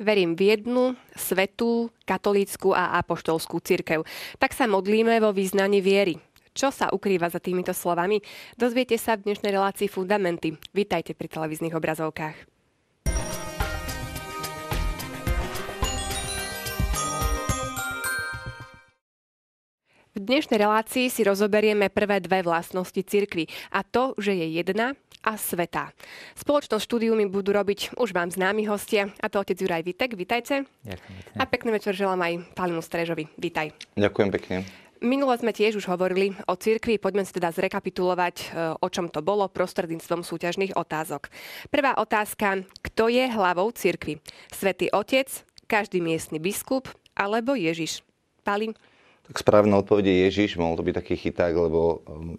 Verím v jednu, svetú, katolícku a apoštolskú cirkev. Tak sa modlíme vo význaní viery. Čo sa ukrýva za týmito slovami? Dozviete sa v dnešnej relácii Fundamenty. Vítajte pri televíznych obrazovkách. V dnešnej relácii si rozoberieme prvé dve vlastnosti cirkvy a to, že je jedna a sveta. Spoločnosť štúdiu mi budú robiť už vám známi hostia, a to otec Juraj Vitek. Vítajte. Ďakujem A pekný večer želám aj Palinu Strežovi. Vítaj. Ďakujem pekne. Minule sme tiež už hovorili o cirkvi, poďme si teda zrekapitulovať, e, o čom to bolo prostredníctvom súťažných otázok. Prvá otázka, kto je hlavou cirkvi? Svetý Otec, každý miestny biskup alebo Ježiš? Pali? Správna odpoveď je Ježiš, mohol to byť taký chyták, lebo um,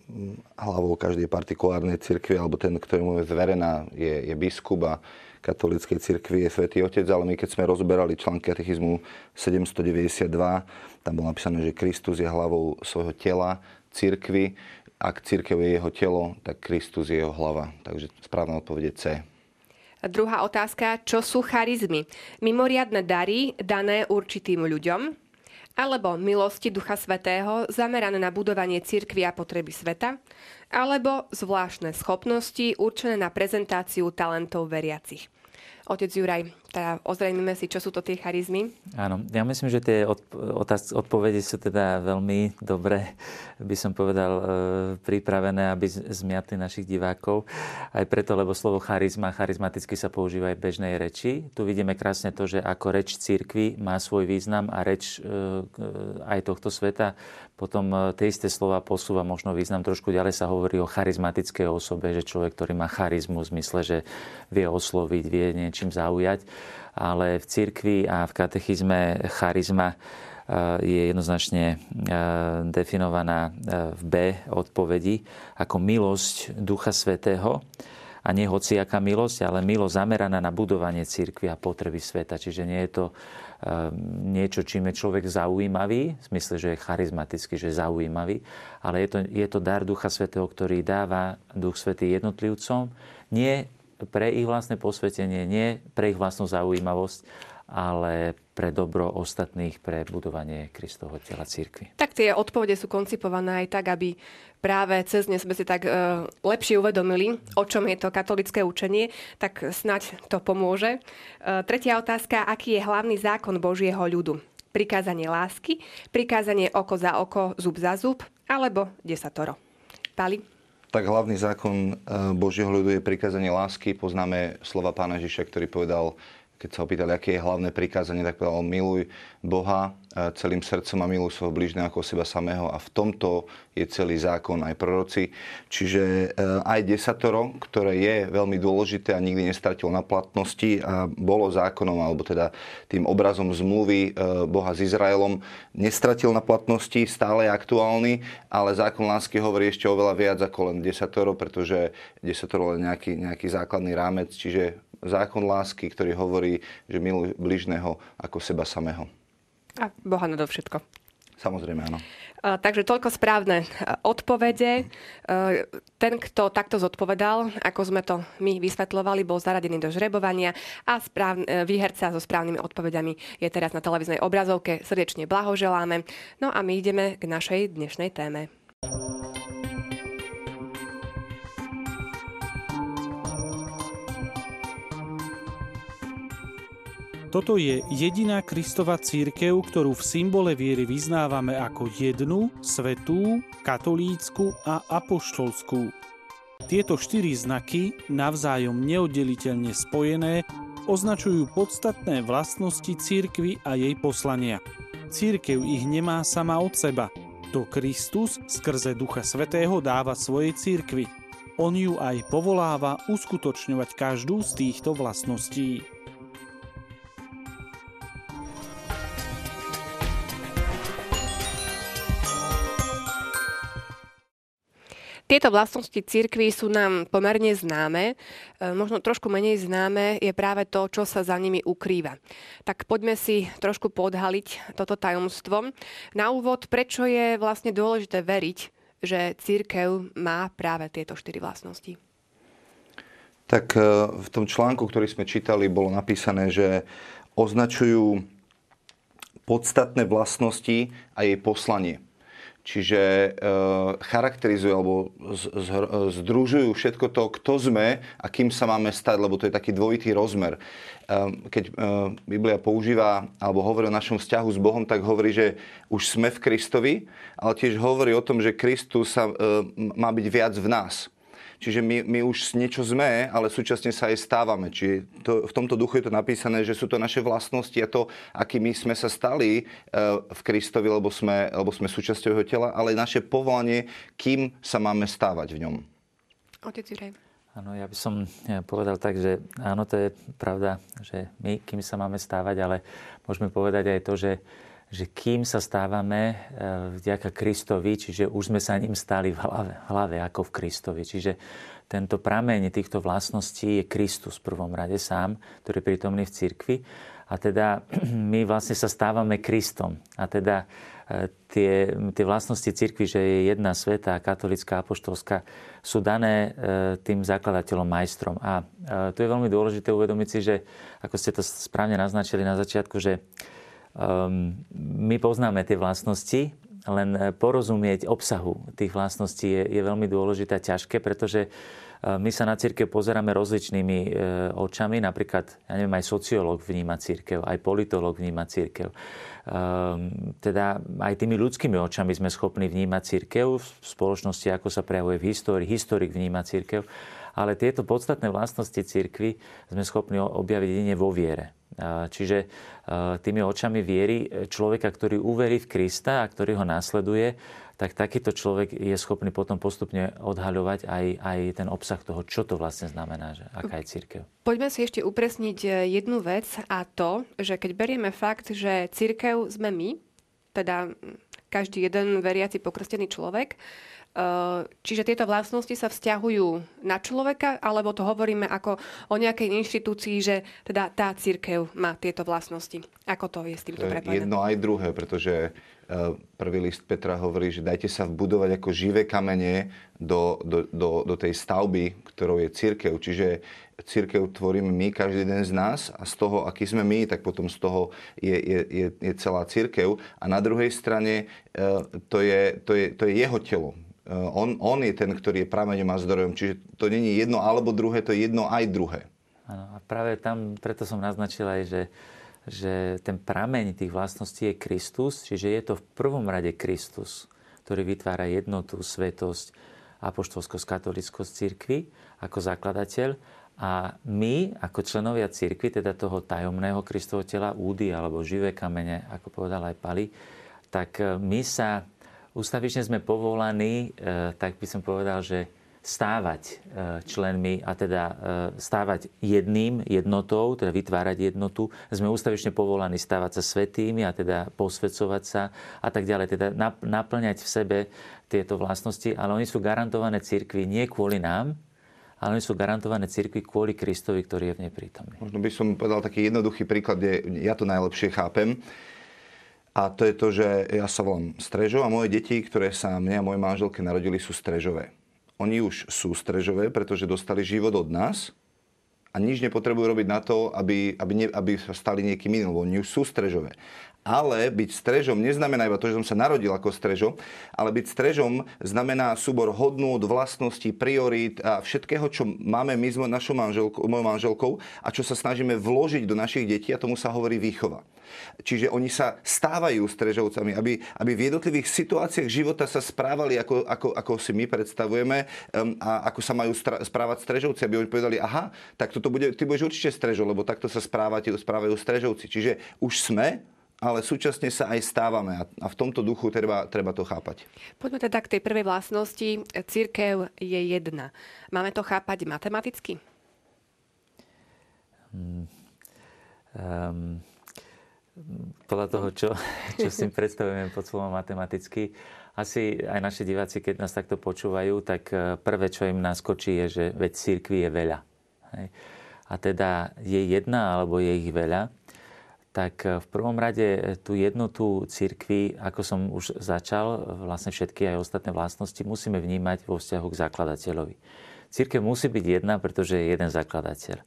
hlavou každej partikulárnej cirkvi, alebo ten, ktorý je zverená, je, je biskup a katolíckej cirkvi je Svetý Otec, ale my keď sme rozoberali články katechizmu 792, tam bolo napísané, že Kristus je hlavou svojho tela, cirkvi. Ak cirkev je jeho telo, tak Kristus je jeho hlava. Takže správna odpoveď je C. Druhá otázka, čo sú charizmy? Mimoriadne dary dané určitým ľuďom, alebo milosti Ducha Svetého zamerané na budovanie cirkvy a potreby sveta, alebo zvláštne schopnosti určené na prezentáciu talentov veriacich. Otec Juraj, teda ozrejmime si, čo sú to tie charizmy. Áno, ja myslím, že tie odpovede sú teda veľmi dobre, by som povedal, e, pripravené, aby zmiatli našich divákov. Aj preto, lebo slovo charizma, charizmaticky sa používa aj v bežnej reči. Tu vidíme krásne to, že ako reč církvy má svoj význam a reč e, aj tohto sveta potom e, tie isté slova posúva možno význam trošku ďalej sa hovorí o charizmatickej osobe, že človek, ktorý má charizmu v zmysle, že vie osloviť, vie niečím zaujať. Ale v cirkvi a v katechizme charizma e, je jednoznačne e, definovaná v B odpovedi ako milosť Ducha Svetého a nie hociaká milosť, ale milosť zameraná na budovanie cirkvi a potreby sveta. Čiže nie je to niečo, čím je človek zaujímavý, v smysle, že je charizmatický, že je zaujímavý, ale je to, je to dar Ducha Svetého, ktorý dáva Duch Svetý jednotlivcom, nie pre ich vlastné posvetenie, nie pre ich vlastnú zaujímavosť, ale pre dobro ostatných, pre budovanie Kristovho tela církvy. Tak tie odpovede sú koncipované aj tak, aby práve cez ne sme si tak uh, lepšie uvedomili, o čom je to katolické učenie, tak snať to pomôže. Uh, tretia otázka, aký je hlavný zákon Božieho ľudu? Prikázanie lásky, prikázanie oko za oko, zub za zub, alebo desatoro. Pali? Tak hlavný zákon e, Božieho ľudu je prikázanie lásky. Poznáme slova pána Žiža, ktorý povedal, keď sa opýtali, aké je hlavné prikázanie, tak povedal, miluj Boha e, celým srdcom a miluj svojho blížneho ako seba samého. A v tomto je celý zákon aj proroci. Čiže e, aj desatoro, ktoré je veľmi dôležité a nikdy nestratilo na platnosti a bolo zákonom, alebo teda tým obrazom zmluvy e, Boha s Izraelom, nestratil na platnosti, stále je aktuálny, ale zákon lásky hovorí ešte oveľa viac ako len desatoro, pretože desatoro je nejaký, nejaký základný rámec, čiže zákon lásky, ktorý hovorí, že miluj bližného ako seba samého. A Boha nadovšetko. Samozrejme, áno. Takže toľko správne odpovede. Ten, kto takto zodpovedal, ako sme to my vysvetľovali, bol zaradený do žrebovania a správ, výherca so správnymi odpovediami je teraz na televíznej obrazovke. Srdečne blahoželáme. No a my ideme k našej dnešnej téme. Toto je jediná Kristova církev, ktorú v symbole viery vyznávame ako jednu, svetú, katolícku a apoštolskú. Tieto štyri znaky, navzájom neoddeliteľne spojené, označujú podstatné vlastnosti církvy a jej poslania. Církev ich nemá sama od seba. To Kristus skrze Ducha Svetého dáva svojej církvi. On ju aj povoláva uskutočňovať každú z týchto vlastností. Tieto vlastnosti cirkví sú nám pomerne známe. E, možno trošku menej známe je práve to, čo sa za nimi ukrýva. Tak poďme si trošku podhaliť toto tajomstvo. Na úvod, prečo je vlastne dôležité veriť, že církev má práve tieto štyri vlastnosti? Tak e, v tom článku, ktorý sme čítali, bolo napísané, že označujú podstatné vlastnosti a jej poslanie. Čiže e, charakterizujú alebo z, z, združujú všetko to, kto sme a kým sa máme stať, lebo to je taký dvojitý rozmer. E, keď e, Biblia používa alebo hovorí o našom vzťahu s Bohom, tak hovorí, že už sme v Kristovi, ale tiež hovorí o tom, že Kristus sa, e, má byť viac v nás. Čiže my, my už niečo sme, ale súčasne sa aj stávame. Čiže to, v tomto duchu je to napísané, že sú to naše vlastnosti a to, akými sme sa stali uh, v Kristovi, lebo sme, lebo sme súčasťou jeho tela, ale naše povolanie, kým sa máme stávať v ňom. Otec Juraj. Áno, ja by som povedal tak, že áno, to je pravda, že my, kým sa máme stávať, ale môžeme povedať aj to, že že kým sa stávame e, vďaka Kristovi, čiže už sme sa ním stali v hlave, hlave ako v Kristovi. Čiže tento prameň týchto vlastností je Kristus v prvom rade sám, ktorý je prítomný v cirkvi. A teda my vlastne sa stávame Kristom. A teda e, tie, tie vlastnosti cirkvi, že je jedna sveta, katolická, apoštolská, sú dané e, tým zakladateľom, majstrom. A tu je veľmi dôležité uvedomiť si, že ako ste to správne naznačili na začiatku, že Um, my poznáme tie vlastnosti, len eh, porozumieť obsahu tých vlastností je, je veľmi dôležité a ťažké, pretože eh, my sa na církev pozeráme rozličnými e, očami, napríklad, ja neviem, aj sociológ vníma církev, aj politológ vníma církev. Um, teda aj tými ľudskými očami sme schopní vnímať církev v spoločnosti, ako sa prejavuje v histórii, historik vníma církev, ale tieto podstatné vlastnosti církvy sme schopní objaviť jedine vo viere. Čiže tými očami viery človeka, ktorý uverí v Krista a ktorý ho následuje, tak takýto človek je schopný potom postupne odhaľovať aj, aj ten obsah toho, čo to vlastne znamená, že aká je církev. Poďme si ešte upresniť e, jednu vec a to, že keď berieme fakt, že církev sme my, teda každý jeden veriaci pokrstený človek, čiže tieto vlastnosti sa vzťahujú na človeka, alebo to hovoríme ako o nejakej inštitúcii, že teda tá církev má tieto vlastnosti. Ako to je s týmto prepojené? Jedno aj druhé, pretože ehm, prvý list Petra hovorí, že dajte sa vbudovať ako živé kamene do, do, do, do tej stavby, ktorou je církev. Čiže církev tvoríme my, každý jeden z nás a z toho, aký sme my, tak potom z toho je, je, je, je celá církev. A na druhej strane ehm, to je, to je, to je jeho telo Eh, on, on je ten, ktorý je prameňom a zdrojom. Čiže to není jedno alebo druhé, to je jedno aj druhé. Ano, a práve tam, preto som naznačil aj, že, že ten prameň tých vlastností je Kristus, čiže je to v prvom rade Kristus, ktorý vytvára jednotu, svetosť, apoštolskosť, katolickosť církvy ako zakladateľ. A my, ako členovia církvy, teda toho tajomného Kristovho tela, údy alebo živé kamene, ako povedal aj Pali, tak eh, my sa Ústavične sme povolaní, e, tak by som povedal, že stávať e, členmi a teda e, stávať jedným jednotou, teda vytvárať jednotu. Sme ústavične povolaní stávať sa svetými a teda posvedcovať sa a tak ďalej. Teda naplňať v sebe tieto vlastnosti, ale oni sú garantované cirkvi nie kvôli nám, ale oni sú garantované cirkvi kvôli Kristovi, ktorý je v nej prítomný. Možno by som povedal taký jednoduchý príklad, kde ja to najlepšie chápem. A to je to, že ja sa volám Strežo a moje deti, ktoré sa mne a mojej manželke narodili, sú Strežové. Oni už sú Strežové, pretože dostali život od nás a nič nepotrebujú robiť na to, aby, aby, ne, aby sa stali niekým iným, lebo oni už sú Strežové. Ale byť strežom neznamená iba to, že som sa narodil ako strežo, ale byť strežom znamená súbor hodnôt, vlastností, priorít a všetkého, čo máme my s našou manželkou, mojou manželkou a čo sa snažíme vložiť do našich detí a tomu sa hovorí výchova. Čiže oni sa stávajú strežovcami, aby, aby v jednotlivých situáciách života sa správali, ako, ako, ako si my predstavujeme a ako sa majú stra, správať strežovci, aby oni povedali, aha, tak toto bude, ty budeš určite strežo, lebo takto sa správate, správajú strežovci. Čiže už sme ale súčasne sa aj stávame a v tomto duchu treba, treba to chápať. Poďme teda k tej prvej vlastnosti. Církev je jedna. Máme to chápať matematicky? Um, podľa toho, čo, čo si predstavujeme pod slovom matematicky, asi aj naši diváci, keď nás takto počúvajú, tak eh, prvé, čo im naskočí, je, že veď církvy je veľa. Hej. A teda je jedna, alebo je ich veľa tak eh, v prvom rade eh, tú jednotu církvy, ako som už začal, eh, vlastne všetky aj ostatné vlastnosti musíme vnímať vo vzťahu k zakladateľovi. Církev musí byť jedna, pretože je jeden zakladateľ.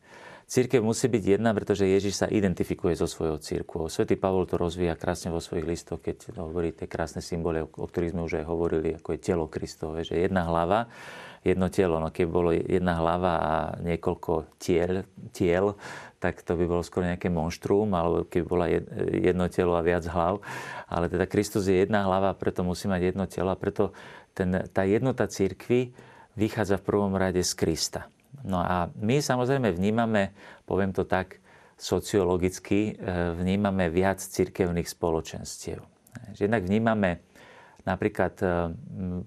Církev musí byť jedna, pretože Ježiš sa identifikuje so svojou církvou. Svetý Pavol to rozvíja krásne vo svojich listoch, keď hovorí tie krásne symboly, o ktorých sme už aj hovorili, ako je telo Kristové, že jedna hlava, jedno telo. No keby bolo jedna hlava a niekoľko tiel, tiel tak to by bolo skôr nejaké monštrum, alebo keby bola jedno telo a viac hlav. Ale teda Kristus je jedna hlava, preto musí mať jedno telo a preto ten, tá jednota církvy vychádza v prvom rade z Krista. No a my samozrejme vnímame, poviem to tak, sociologicky, e, vnímame viac cirkevných spoločenstiev. Jednak vnímame napríklad e,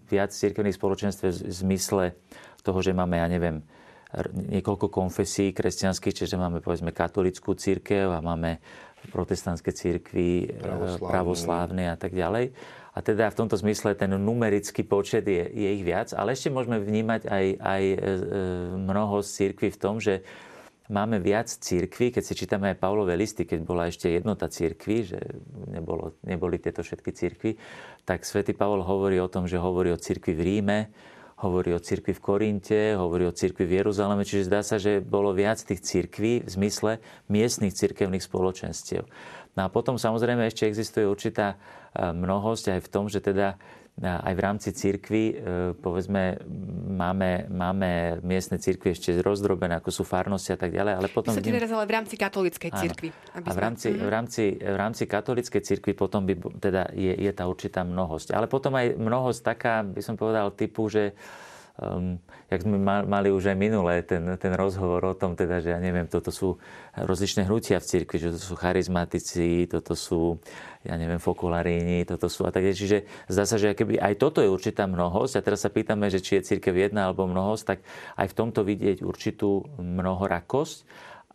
viac cirkevných spoločenstiev v zmysle toho, že máme, ja neviem, niekoľko konfesí kresťanských, čiže máme povedzme katolickú církev a máme protestantské církvy, e, pravoslávne a tak ďalej. A teda v tomto zmysle ten numerický počet je, je ich viac, ale ešte môžeme vnímať aj, aj e, mnoho z církví v tom, že máme viac církví, keď si čítame aj Pavlové listy, keď bola ešte jednota církví, že nebolo, neboli tieto všetky církvy, tak svätý Pavol hovorí o tom, že hovorí o církvi v Ríme, hovorí o cirkvi v Korinte, hovorí o cirkvi v Jeruzaleme, čiže zdá sa, že bolo viac tých cirkví v zmysle miestnych cirkevných spoločenstiev. No a potom samozrejme ešte existuje určitá e, mnohosť aj v tom, že teda aj v rámci církvy, e, povedzme, máme, máme miestne církvy ešte rozdrobené, ako sú farnosti a tak ďalej, ale potom... Vy teraz ale v rámci katolíckej církvy. A v rámci, v, rámci, v rámci katolíckej církvy potom by, teda je, je tá určitá mnohosť. Ale potom aj mnohosť taká, by som povedal, typu, že um, jak sme mali už aj minulé ten, ten rozhovor o tom, teda, že ja neviem, toto sú rozličné hnutia v cirkvi, že toto sú charizmatici, toto sú, ja neviem, fokularíni, toto sú a tak Čiže zdá sa, že keby aj toto je určitá mnohosť a teraz sa pýtame, že či je církev jedna alebo mnohosť, tak aj v tomto vidieť určitú mnohorakosť.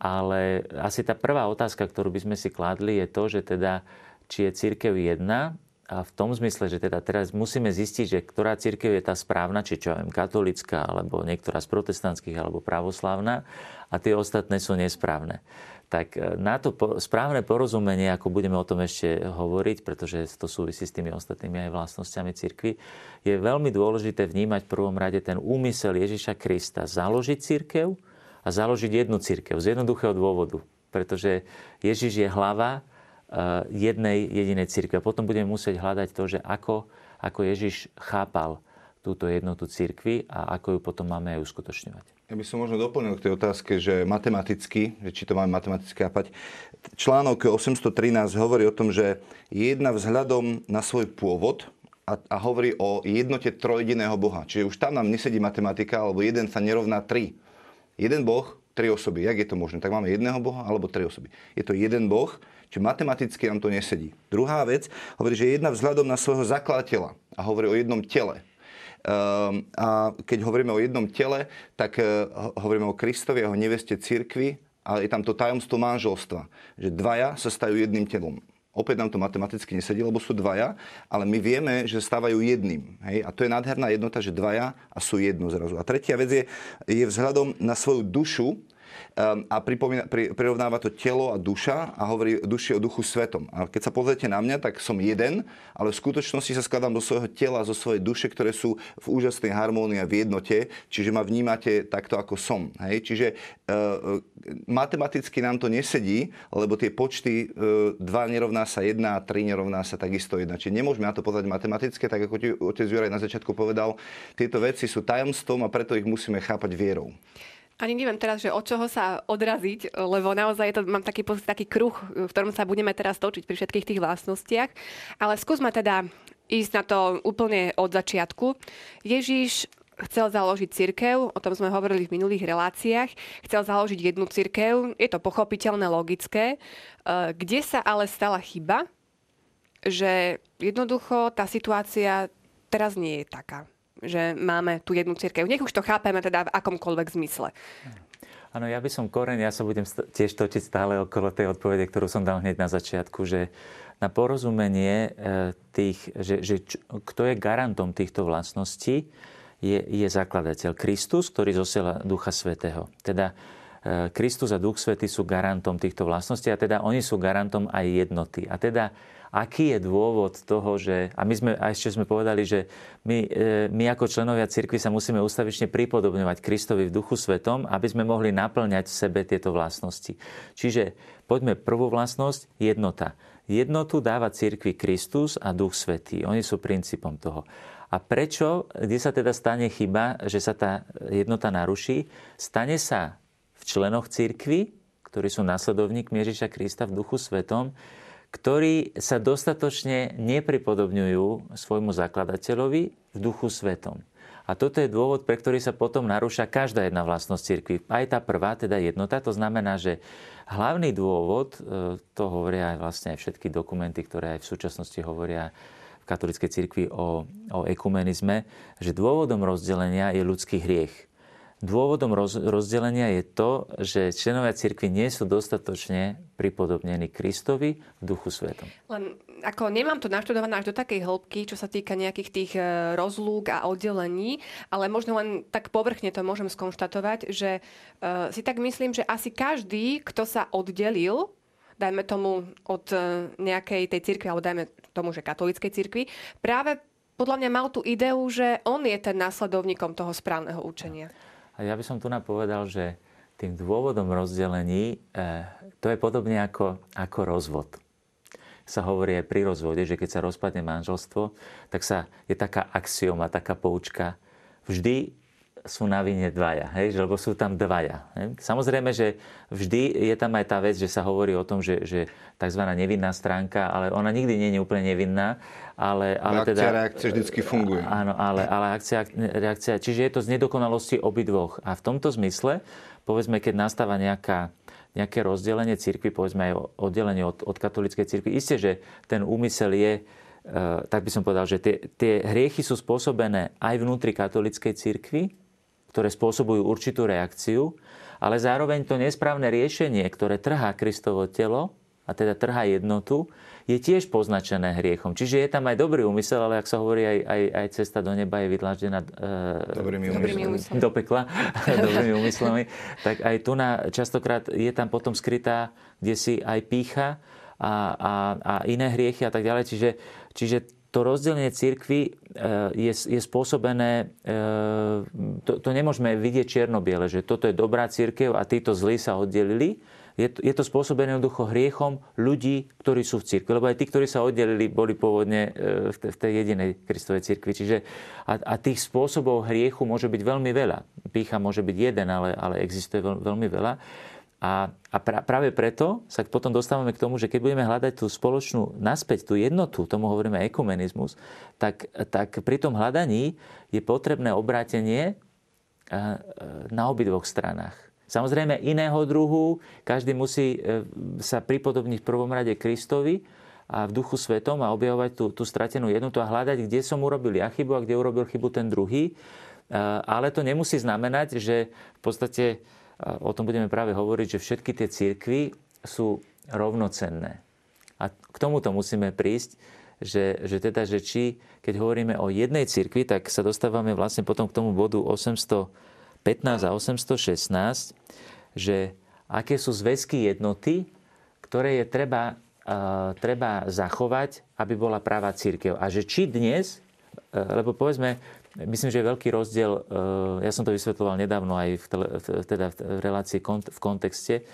Ale asi tá prvá otázka, ktorú by sme si kladli, je to, že teda, či je církev jedna a v tom zmysle, že teda teraz musíme zistiť, že ktorá církev je tá správna, či čo viem, katolická, alebo niektorá z protestantských, alebo pravoslávna a tie ostatné sú nesprávne. Tak e, na to správne porozumenie, ako budeme o tom ešte hovoriť, pretože to súvisí s tými ostatnými aj vlastnosťami cirkvy, je veľmi dôležité vnímať v prvom rade ten úmysel Ježiša Krista založiť církev a založiť jednu církev z jednoduchého dôvodu. Pretože Ježiš je hlava Eh, jednej jedinej cirkvi. A potom budeme musieť hľadať to, že ako, ako Ježiš chápal túto jednotu cirkvi a ako ju potom máme aj uskutočňovať. Ja by som možno doplnil k tej otázke, že matematicky, že či to máme matematicky chápať. Článok 813 hovorí o tom, že jedna vzhľadom na svoj pôvod a, a hovorí o jednote trojediného Boha. Čiže už tam nám nesedí matematika, alebo jeden sa nerovná tri. Jeden Boh, tri osoby. Jak je to možné? Tak máme jedného Boha alebo tri osoby. Je to jeden Boh, Čiže matematicky nám to nesedí. Druhá vec hovorí, že jedna vzhľadom na svojho zakladateľa a hovorí o jednom tele. Um, a keď hovoríme o jednom tele, tak uh, hovoríme o Kristovi a o neveste cirkvi, ale je tam to tajomstvo manželstva, že dvaja sa stajú jedným telom. Opäť nám to matematicky nesedí, lebo sú dvaja, ale my vieme, že stávajú jedným. Hej? A to je nádherná jednota, že dvaja a sú jedno zrazu. A tretia vec je, je vzhľadom na svoju dušu, Ehm, a pri, prirovnáva to telo a duša a hovorí duši o duchu svetom. A keď sa pozriete na mňa, tak som jeden, ale v skutočnosti sa skladám do svojho tela, zo svojej duše, ktoré sú v úžasnej harmónii a v jednote, čiže ma vnímate takto, ako som. Hej? Čiže e, matematicky nám to nesedí, lebo tie počty e, 2 nerovná sa 1 a 3 nerovná sa takisto 1. Čiže nemôžeme na to pozrieť matematické, tak ako otec Juraj na začiatku povedal, tieto veci sú tajomstvom a preto ich musíme chápať vierou. Ani neviem teraz, že od čoho sa odraziť, lebo naozaj je to, mám taký, taký kruh, v ktorom sa budeme teraz točiť pri všetkých tých vlastnostiach. Ale skúsme teda ísť na to úplne od začiatku. Ježiš chcel založiť cirkev, o tom sme hovorili v minulých reláciách, chcel založiť jednu cirkev, je to pochopiteľné, logické. E, kde sa ale stala chyba, že jednoducho tá situácia teraz nie je taká že máme tu jednu církev. Nech už to chápeme teda v akomkoľvek zmysle. Áno, ja by som koreň, ja sa budem tiež točiť stále okolo tej odpovede, ktorú som dal hneď na začiatku, že na porozumenie e, tých, že, že č, kto je garantom týchto vlastností, je, je zakladateľ Kristus, ktorý zosiela Ducha Svetého. Teda Kristus a Duch Svety sú garantom týchto vlastností a teda oni sú garantom aj jednoty. A teda aký je dôvod toho, že... A my sme, a ešte sme povedali, že my, e, my ako členovia cirkvi sa musíme ustavične pripodobňovať Kristovi v duchu svetom, aby sme mohli naplňať v sebe tieto vlastnosti. Čiže poďme prvú vlastnosť, jednota. Jednotu dáva cirkvi Kristus a Duch Svetý. Oni sú princípom toho. A prečo, kde sa teda stane chyba, že sa tá jednota naruší? Stane sa v členoch cirkvi, ktorí sú následovníkmi Ježiša Krista v duchu svetom, ktorí sa dostatočne nepripodobňujú svojmu zakladateľovi v duchu svetom. A toto je dôvod, pre ktorý sa potom narúša každá jedna vlastnosť cirkvi. Aj tá prvá, teda jednota, to znamená, že hlavný dôvod, e, to hovoria aj vlastne aj všetky dokumenty, ktoré aj v súčasnosti hovoria v katolíckej cirkvi o, o ekumenizme, že dôvodom rozdelenia je ľudský hriech. Dôvodom roz, rozdelenia je to, že členovia cirkvi nie sú dostatočne pripodobnení Kristovi v duchu svetom. Len ako nemám to naštudované až do takej hĺbky, čo sa týka nejakých tých e, rozlúk a oddelení, ale možno len tak povrchne to môžem skonštatovať, že uh, si tak myslím, že asi každý, kto sa oddelil, dajme tomu od uh, nejakej tej cirkvi, alebo dajme tomu, že katolíckej cirkvi, práve podľa mňa mal tú ideu, že on je ten následovníkom toho správneho učenia. A ja by som tu napovedal, že tým dôvodom rozdelení, eh, to je podobne ako, ako rozvod. Sa hovorí aj pri rozvode, že keď sa rozpadne manželstvo, tak sa, je taká axioma, taká poučka. Vždy sú na vine dvaja, hej? lebo sú tam dvaja. Hej? Samozrejme, že vždy je tam aj tá vec, že sa hovorí o tom, že, že tzv. nevinná stránka, ale ona nikdy nie je úplne nevinná. Ale, ale reakcia, teda, reakcia vždycky funguje. Áno, ale, ale akcia, reakcia, čiže je to z nedokonalosti obidvoch. A v tomto zmysle, povedzme, keď nastáva nejaká, nejaké rozdelenie cirkvi, povedzme aj oddelenie od, od katolíckej cirkvi, isté, že ten úmysel je, eh, tak by som povedal, že tie, tie hriechy sú spôsobené aj vnútri katolíckej cirkvi, ktoré spôsobujú určitú reakciu, ale zároveň to nesprávne riešenie, ktoré trhá Kristovo telo, a teda trhá jednotu, je tiež poznačené hriechom. Čiže je tam aj dobrý úmysel, ale ak sa hovorí, aj, aj, aj cesta do neba je vydlaždená e, dobrými úmyslami. do pekla, dobrými úmyslami, tak aj tu na, častokrát je tam potom skrytá kde si aj pícha a, a, a iné hriechy a tak ďalej. Čiže, čiže to rozdelenie cirkvy e, je, je spôsobené, e, to, to nemôžeme vidieť čierno-biele, že toto je dobrá církev a títo zlí sa oddelili. Je to, je to spôsobené jednoducho hriechom ľudí, ktorí sú v cirkvi. Lebo aj tí, ktorí sa oddelili, boli pôvodne e, v, tej jedinej Kristovej cirkvi. Čiže a, a tých spôsobov hriechu môže byť veľmi veľa. Pícha môže byť jeden, ale, ale existuje veľ, veľmi veľa. A, a pra, práve preto sa potom dostávame k tomu, že keď budeme hľadať tú spoločnú, naspäť tú jednotu, tomu hovoríme ekumenizmus, tak, tak pri tom hľadaní je potrebné obrátenie na obidvoch stranách. Samozrejme iného druhu, každý musí e, sa pripodobniť v prvom rade Kristovi a v duchu svetom a objavovať tú, tú stratenú jednotu a hľadať, kde som urobil ja chybu a kde urobil chybu ten druhý. Ale to nemusí znamenať, že v podstate o tom budeme práve hovoriť, že všetky tie církvy sú rovnocenné. A k tomuto musíme prísť, že, že teda, že či, keď hovoríme o jednej cirkvi, tak sa dostávame vlastne potom k tomu bodu 815 a 816, že aké sú zväzky jednoty, ktoré je treba, uh, treba zachovať, aby bola práva církev. A že či dnes, uh, lebo povedzme, Myslím, že je veľký rozdiel, eh, ja som to vysvetloval nedávno aj v, tele, teda v relácii v kontexte, eh,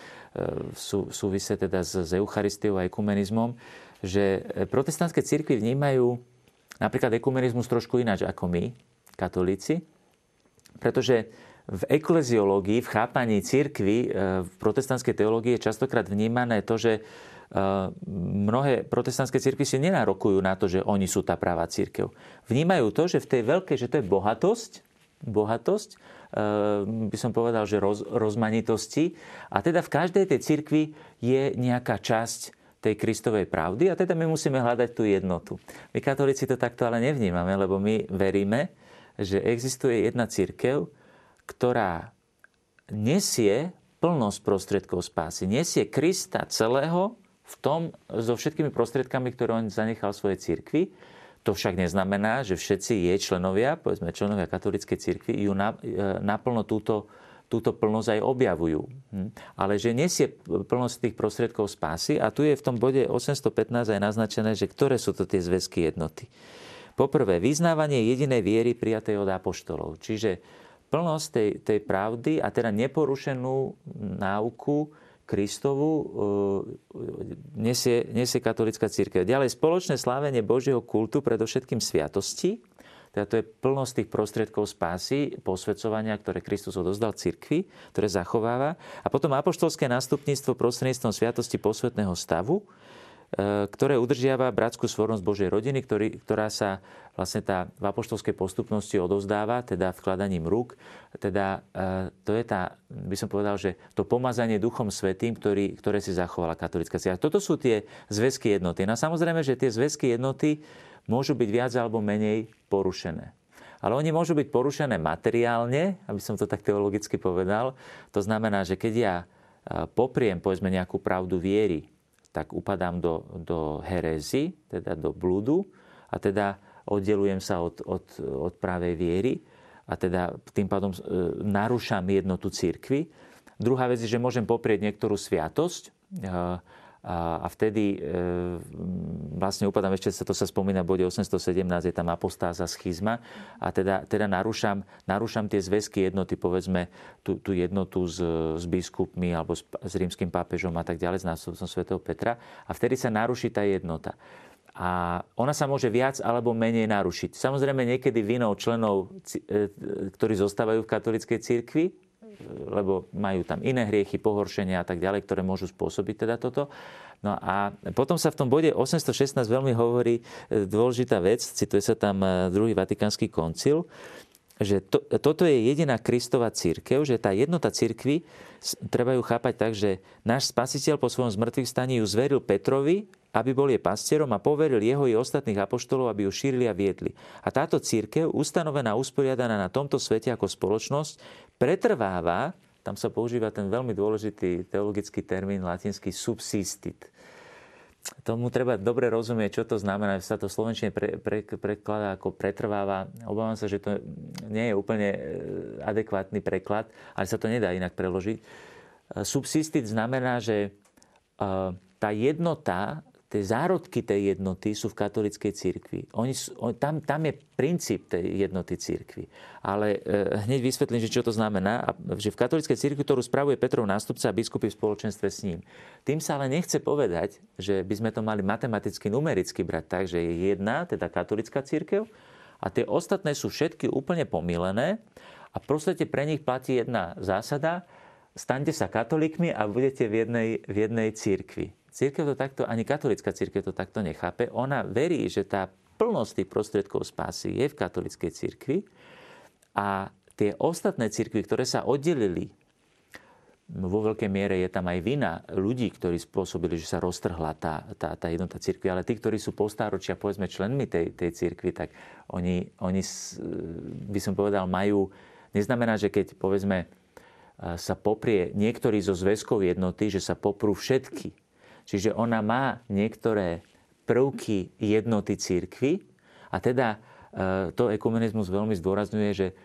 sú, súvise teda s, s Eucharistiou a ekumenizmom, že protestantské církvy vnímajú napríklad ekumenizmus trošku ináč ako my, katolíci, pretože v ekleziológii, v chápaní církvy, eh, v protestantskej teológii je častokrát vnímané to, že mnohé protestantské církvy si nenárokujú na to, že oni sú tá práva církev. Vnímajú to, že v tej veľkej, že to je bohatosť, bohatosť, by som povedal, že roz, rozmanitosti. A teda v každej tej cirkvi je nejaká časť tej Kristovej pravdy a teda my musíme hľadať tú jednotu. My katolíci to takto ale nevnímame, lebo my veríme, že existuje jedna církev, ktorá nesie plnosť prostriedkov spásy, nesie Krista celého v tom so všetkými prostriedkami, ktoré on zanechal svojej cirkvi. To však neznamená, že všetci jej členovia, povedzme členovia katolíckej cirkvi, ju e, naplno túto, túto plnosť aj objavujú. Hm. Ale že nesie plnosť tých prostriedkov spásy a tu je v tom bode 815 aj naznačené, že ktoré sú to tie zväzky jednoty. Poprvé, vyznávanie jedinej viery prijatej od apoštolov. Čiže plnosť tej, tej pravdy a teda neporušenú náuku Kristovu e, nesie, nesie katolická církev. Ďalej, spoločné slávenie Božieho kultu, predovšetkým sviatosti, teda to je plnosť tých prostriedkov spásy, posvedcovania, ktoré Kristus odozdal cirkvi, ktoré zachováva. A potom apoštolské nástupníctvo prostredníctvom sviatosti posvetného stavu, ktoré udržiava bratskú svornosť Božej rodiny, ktorý, ktorá sa vlastne tá v apoštolskej postupnosti odovzdáva, teda vkladaním rúk. Teda e, to je tá, by som povedal, že to pomazanie Duchom Svetým, ktorý, ktoré si zachovala katolická cirkev. Toto sú tie zväzky jednoty. No samozrejme, že tie zväzky jednoty môžu byť viac alebo menej porušené. Ale oni môžu byť porušené materiálne, aby som to tak teologicky povedal. To znamená, že keď ja e, popriem, povedzme, nejakú pravdu viery, tak upadám do, do herezy, teda do blúdu a teda oddelujem sa od, od, od pravej viery a teda tým pádom e, narúšam jednotu církvy. Druhá vec je, že môžem poprieť niektorú sviatosť, e, a, a vtedy e, vlastne upadám, ešte sa to sa spomína v bode 817, je tam apostáza, schizma a teda, teda narúšam, narúšam tie zväzky jednoty, povedzme tú, tú jednotu s, s biskupmi alebo s, s rímským pápežom a tak ďalej, s nástupcom svätého Petra a vtedy sa naruší tá jednota. A ona sa môže viac alebo menej narušiť. Samozrejme niekedy vinou členov, e, ktorí zostávajú v katolíckej cirkvi, lebo majú tam iné hriechy, pohoršenia a tak ďalej, ktoré môžu spôsobiť teda toto. No a potom sa v tom bode 816 veľmi hovorí e, dôležitá vec, cituje sa tam e, druhý vatikánsky koncil, že to, toto je jediná Kristova církev, že tá jednota církvy, treba ju chápať tak, že náš spasiteľ po svojom zmrtvých staní ju zveril Petrovi, aby bol jej pastierom a poveril jeho i ostatných apoštolov, aby ju šírili a viedli. A táto církev, ustanovená, usporiadaná na tomto svete ako spoločnosť, pretrváva, tam sa používa ten veľmi dôležitý teologický termín latinský subsistit tomu treba dobre rozumieť, čo to znamená, že sa to slovenčine pre, pre, prekladá ako pretrváva. Obávam sa, že to nie je úplne e, adekvátny preklad, ale sa to nedá inak preložiť. E, subsistit znamená, že e, tá jednota tie zárodky tej jednoty sú v katolickej cirkvi. Oni sú, tam, tam je princíp tej jednoty cirkvi. Ale e, hneď vysvetlím, že čo to znamená. Že v katolickej cirkvi, ktorú spravuje Petrov nástupca a biskupy v spoločenstve s ním. Tým sa ale nechce povedať, že by sme to mali matematicky, numericky brať tak, že je jedna, teda katolická cirkev, a tie ostatné sú všetky úplne pomilené a v pre nich platí jedna zásada, staňte sa katolíkmi a budete v jednej, v jednej církvi. Církev to takto, ani katolická církev to takto nechápe. Ona verí, že tá plnosť tých prostriedkov spásy je v katolickej církvi a tie ostatné církvy, ktoré sa oddelili, vo veľkej miere je tam aj vina ľudí, ktorí spôsobili, že sa roztrhla tá, tá, tá jednota církvy, ale tí, ktorí sú postáročia, povedzme, členmi tej, tej církvy, tak oni, oni, by som povedal, majú... Neznamená, že keď, povedzme, sa poprie niektorý zo zväzkov jednoty, že sa poprú všetky Čiže ona má niektoré prvky jednoty církvy a teda e, to ekumenizmus veľmi zdôrazňuje, že e, e,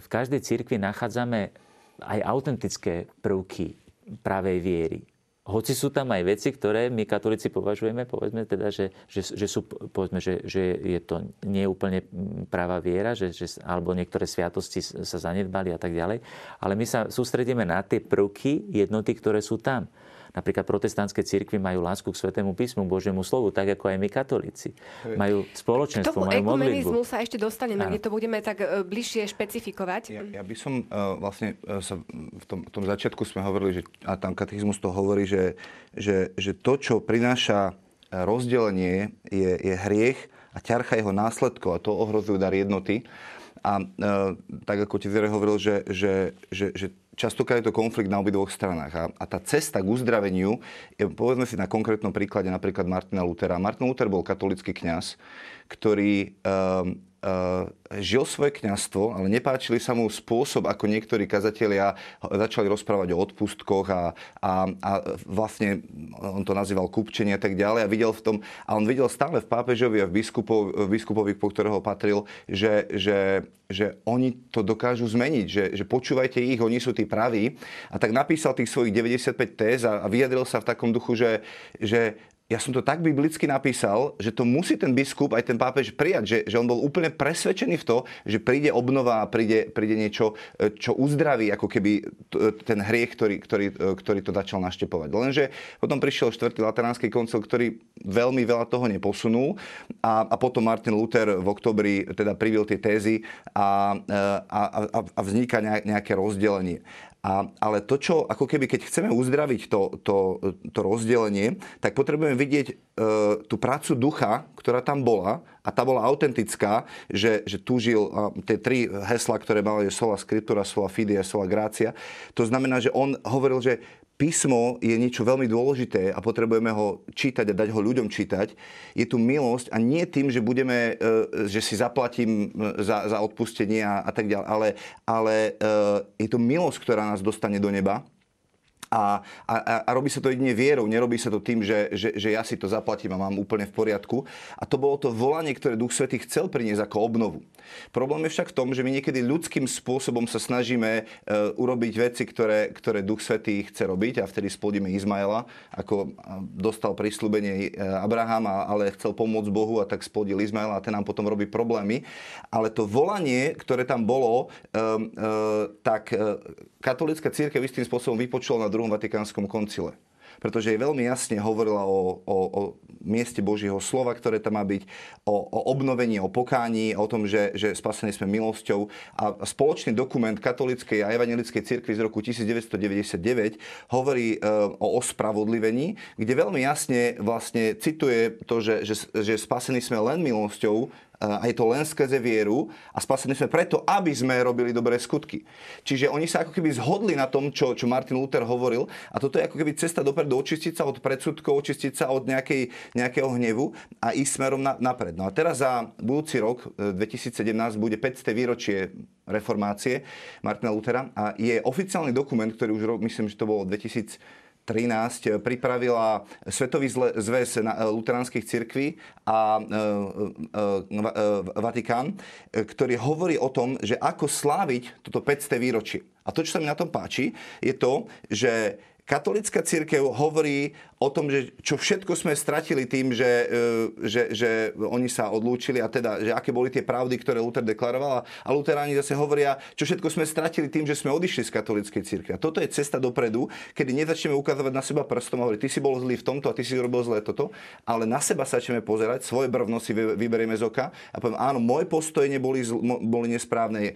v každej církvi nachádzame aj autentické prvky pravej viery. Hoci sú tam aj veci, ktoré my katolíci považujeme, povedzme teda, že, že, že, sú, povedzme, že, že je to neúplne práva viera, že, že, alebo niektoré sviatosti sa zanedbali a tak ďalej. Ale my sa sústredíme na tie prvky jednoty, ktoré sú tam. Napríklad protestantské cirkvy majú lásku k Svetému písmu, Božiemu slovu, tak ako aj my katolíci. Majú spoločenstvo, majú modlitbu. sa ešte dostaneme, kde to budeme tak e, bližšie špecifikovať. Ja, ja by som uh, vlastne uh, sa v tom, v tom začiatku sme hovorili, že, a tam katechizmus to hovorí, že, že, že to, čo prináša rozdelenie, je, je hriech a ťarcha jeho následkov a to ohrozujú dar jednoty. A uh, tak ako ti hovoril, že, že, že, že častokrát je to konflikt na obidvoch stranách. A, a tá cesta k uzdraveniu, je, povedzme si na konkrétnom príklade napríklad Martina Lutera. Martin Luther bol katolický kňaz, ktorý um, žil svoje kňastvo, ale nepáčili sa mu spôsob, ako niektorí kazatelia začali rozprávať o odpustkoch a, a, a vlastne on to nazýval kupčenie a tak ďalej a videl v tom, a on videl stále v pápežovi a v, biskupov, biskupovi, po ktorého patril, že, že, že oni to dokážu zmeniť, že, že počúvajte ich, oni sú tí praví. A tak napísal tých svojich 95 téz a, a vyjadril sa v takom duchu, že, že ja som to tak biblicky napísal, že to musí ten biskup, aj ten pápež prijať, že, že on bol úplne presvedčený v to, že príde obnova a príde, príde niečo, e, čo uzdraví ako keby e, ten hriech, ktorý, ktorý, e, ktorý to začal naštepovať. Lenže potom prišiel štvrtý lateránsky koncil, ktorý veľmi veľa toho neposunul a, a potom Martin Luther v oktobri teda privil tie tézy a, a, a, a vzniká nejaké rozdelenie. A, ale to, čo ako keby, keď chceme uzdraviť to, to, to rozdelenie, tak potrebujeme vidieť e, tú prácu ducha, ktorá tam bola a tá bola autentická, že, že túžil a tie tri hesla, ktoré mali sola scriptura, sola fide a sola gracia. To znamená, že on hovoril, že písmo je niečo veľmi dôležité a potrebujeme ho čítať a dať ho ľuďom čítať. Je tu milosť a nie tým, že budeme, e, že si zaplatím e, za, za odpustenie a, a tak ďalej, ale, ale e, je to milosť, ktorá nás dostane do neba a, a, a robí sa to jedine vierou, nerobí sa to tým, že, že, že ja si to zaplatím a mám úplne v poriadku. A to bolo to volanie, ktoré Duch Svetý chcel priniesť ako obnovu. Problém je však v tom, že my niekedy ľudským spôsobom sa snažíme uh, urobiť veci, ktoré, ktoré Duch Svetý chce robiť a vtedy splodíme Izmaela, ako dostal prislúbenie Abrahama, ale chcel pomôcť Bohu a tak splodil Izmaela a ten nám potom robí problémy. Ale to volanie, ktoré tam bolo, um, uh, tak uh, katolická církev istým spôsobom vypočula na druhom Vatikánskom koncile. Pretože jej veľmi jasne hovorila o, o, o mieste Božieho slova, ktoré tam má byť, o, o obnovení, o pokání, o tom, že, že spasení sme milosťou. A spoločný dokument katolíckej a evangelickej cirkvi z roku 1999 hovorí e, o ospravodlivení, kde veľmi jasne vlastne cituje to, že, že, že spasení sme len milosťou, a je to len skrze vieru a spasení sme preto, aby sme robili dobré skutky. Čiže oni sa ako keby zhodli na tom, čo, čo Martin Luther hovoril a toto je ako keby cesta dopredu, očistiť sa od predsudkov, očistiť sa od nejakej, nejakého hnevu a ísť smerom na, napred. No a teraz za budúci rok, 2017, e, bude 500. výročie reformácie Martina Luthera a je oficiálny dokument, ktorý už myslím, že to bolo 2000 2013 pripravila Svetový zväz eh, luteránskych cirkví a eh, Vatikán, ktorý hovorí o tom, že ako sláviť toto 500. výročie. A to, čo sa mi na tom páči, je to, že katolická církev hovorí o tom, že čo všetko sme stratili tým, že, e, že, že oni sa odlúčili a teda, že aké boli tie pravdy, ktoré Luther deklaroval. A luteráni zase hovoria, čo všetko sme stratili tým, že sme odišli z katolíckej církve. A toto je cesta dopredu, kedy nezačneme ukazovať na seba prstom a hovoriť, ty si bol zlý v tomto a ty si robil zlé toto, ale na seba sa začneme pozerať, svoje brvno si vyberieme z oka a poviem, áno, môj postoj neboli, boli nesprávne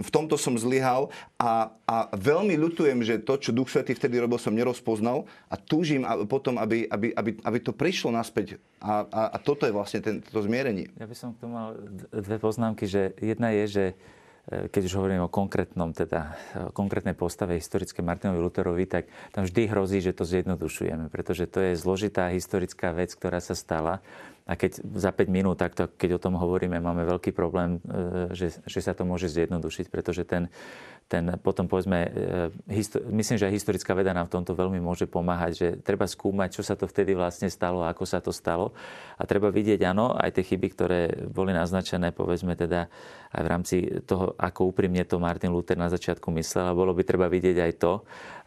v tomto som zlyhal a, a veľmi ľutujem, že to, čo Duch Svetý vtedy robil, som nerozpoznal a túžim potom, aby, aby, aby, aby to prišlo naspäť. A, a, a toto je vlastne ten, to zmierenie. Ja by som k tomu mal dve poznámky, že jedna je, že e, keď už hovorím o konkrétnom, teda o konkrétnej postave historické Martinovi Luterovi, tak tam vždy hrozí, že to zjednodušujeme, pretože to je zložitá historická vec, ktorá sa stala a keď za 5 minút takto, keď o tom hovoríme, máme veľký problém, e, že, že sa to môže zjednodušiť, pretože ten, ten potom povedzme, e, myslím, že aj historická veda nám v tomto veľmi môže pomáhať, že treba skúmať, čo sa to vtedy vlastne stalo, ako sa to stalo. A treba vidieť, áno, aj tie chyby, ktoré boli naznačené, povedzme teda aj v rámci toho, ako úprimne to Martin Luther na začiatku myslel. A bolo by treba vidieť aj to,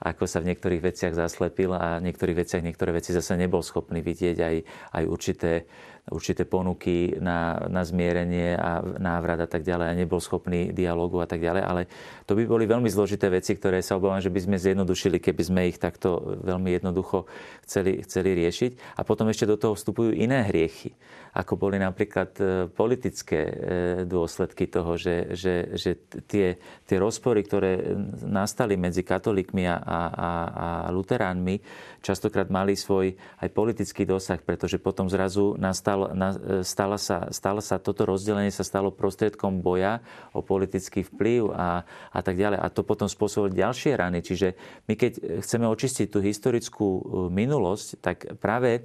ako sa v niektorých veciach zaslepil a v niektorých veciach niektoré veci zase nebol schopný vidieť aj, aj určité určité ponuky na, na zmierenie a návrat a tak ďalej a nebol schopný dialogu a tak ďalej. Ale to by boli veľmi zložité veci, ktoré sa obávam, že by sme zjednodušili, keby sme ich takto veľmi jednoducho chceli, chceli riešiť. A potom ešte do toho vstupujú iné hriechy, ako boli napríklad e, politické e, dôsledky toho, že, že, že tie, tie rozpory, ktoré nastali medzi katolíkmi a, a, a luteránmi, častokrát mali svoj aj politický dosah, pretože potom zrazu nastal, na, stala, sa, stala sa, toto rozdelenie sa stalo prostriedkom boja o politický vplyv a, a tak ďalej. A to potom spôsobilo ďalšie rany. Čiže my keď chceme očistiť tú historickú e, minulosť, tak práve e,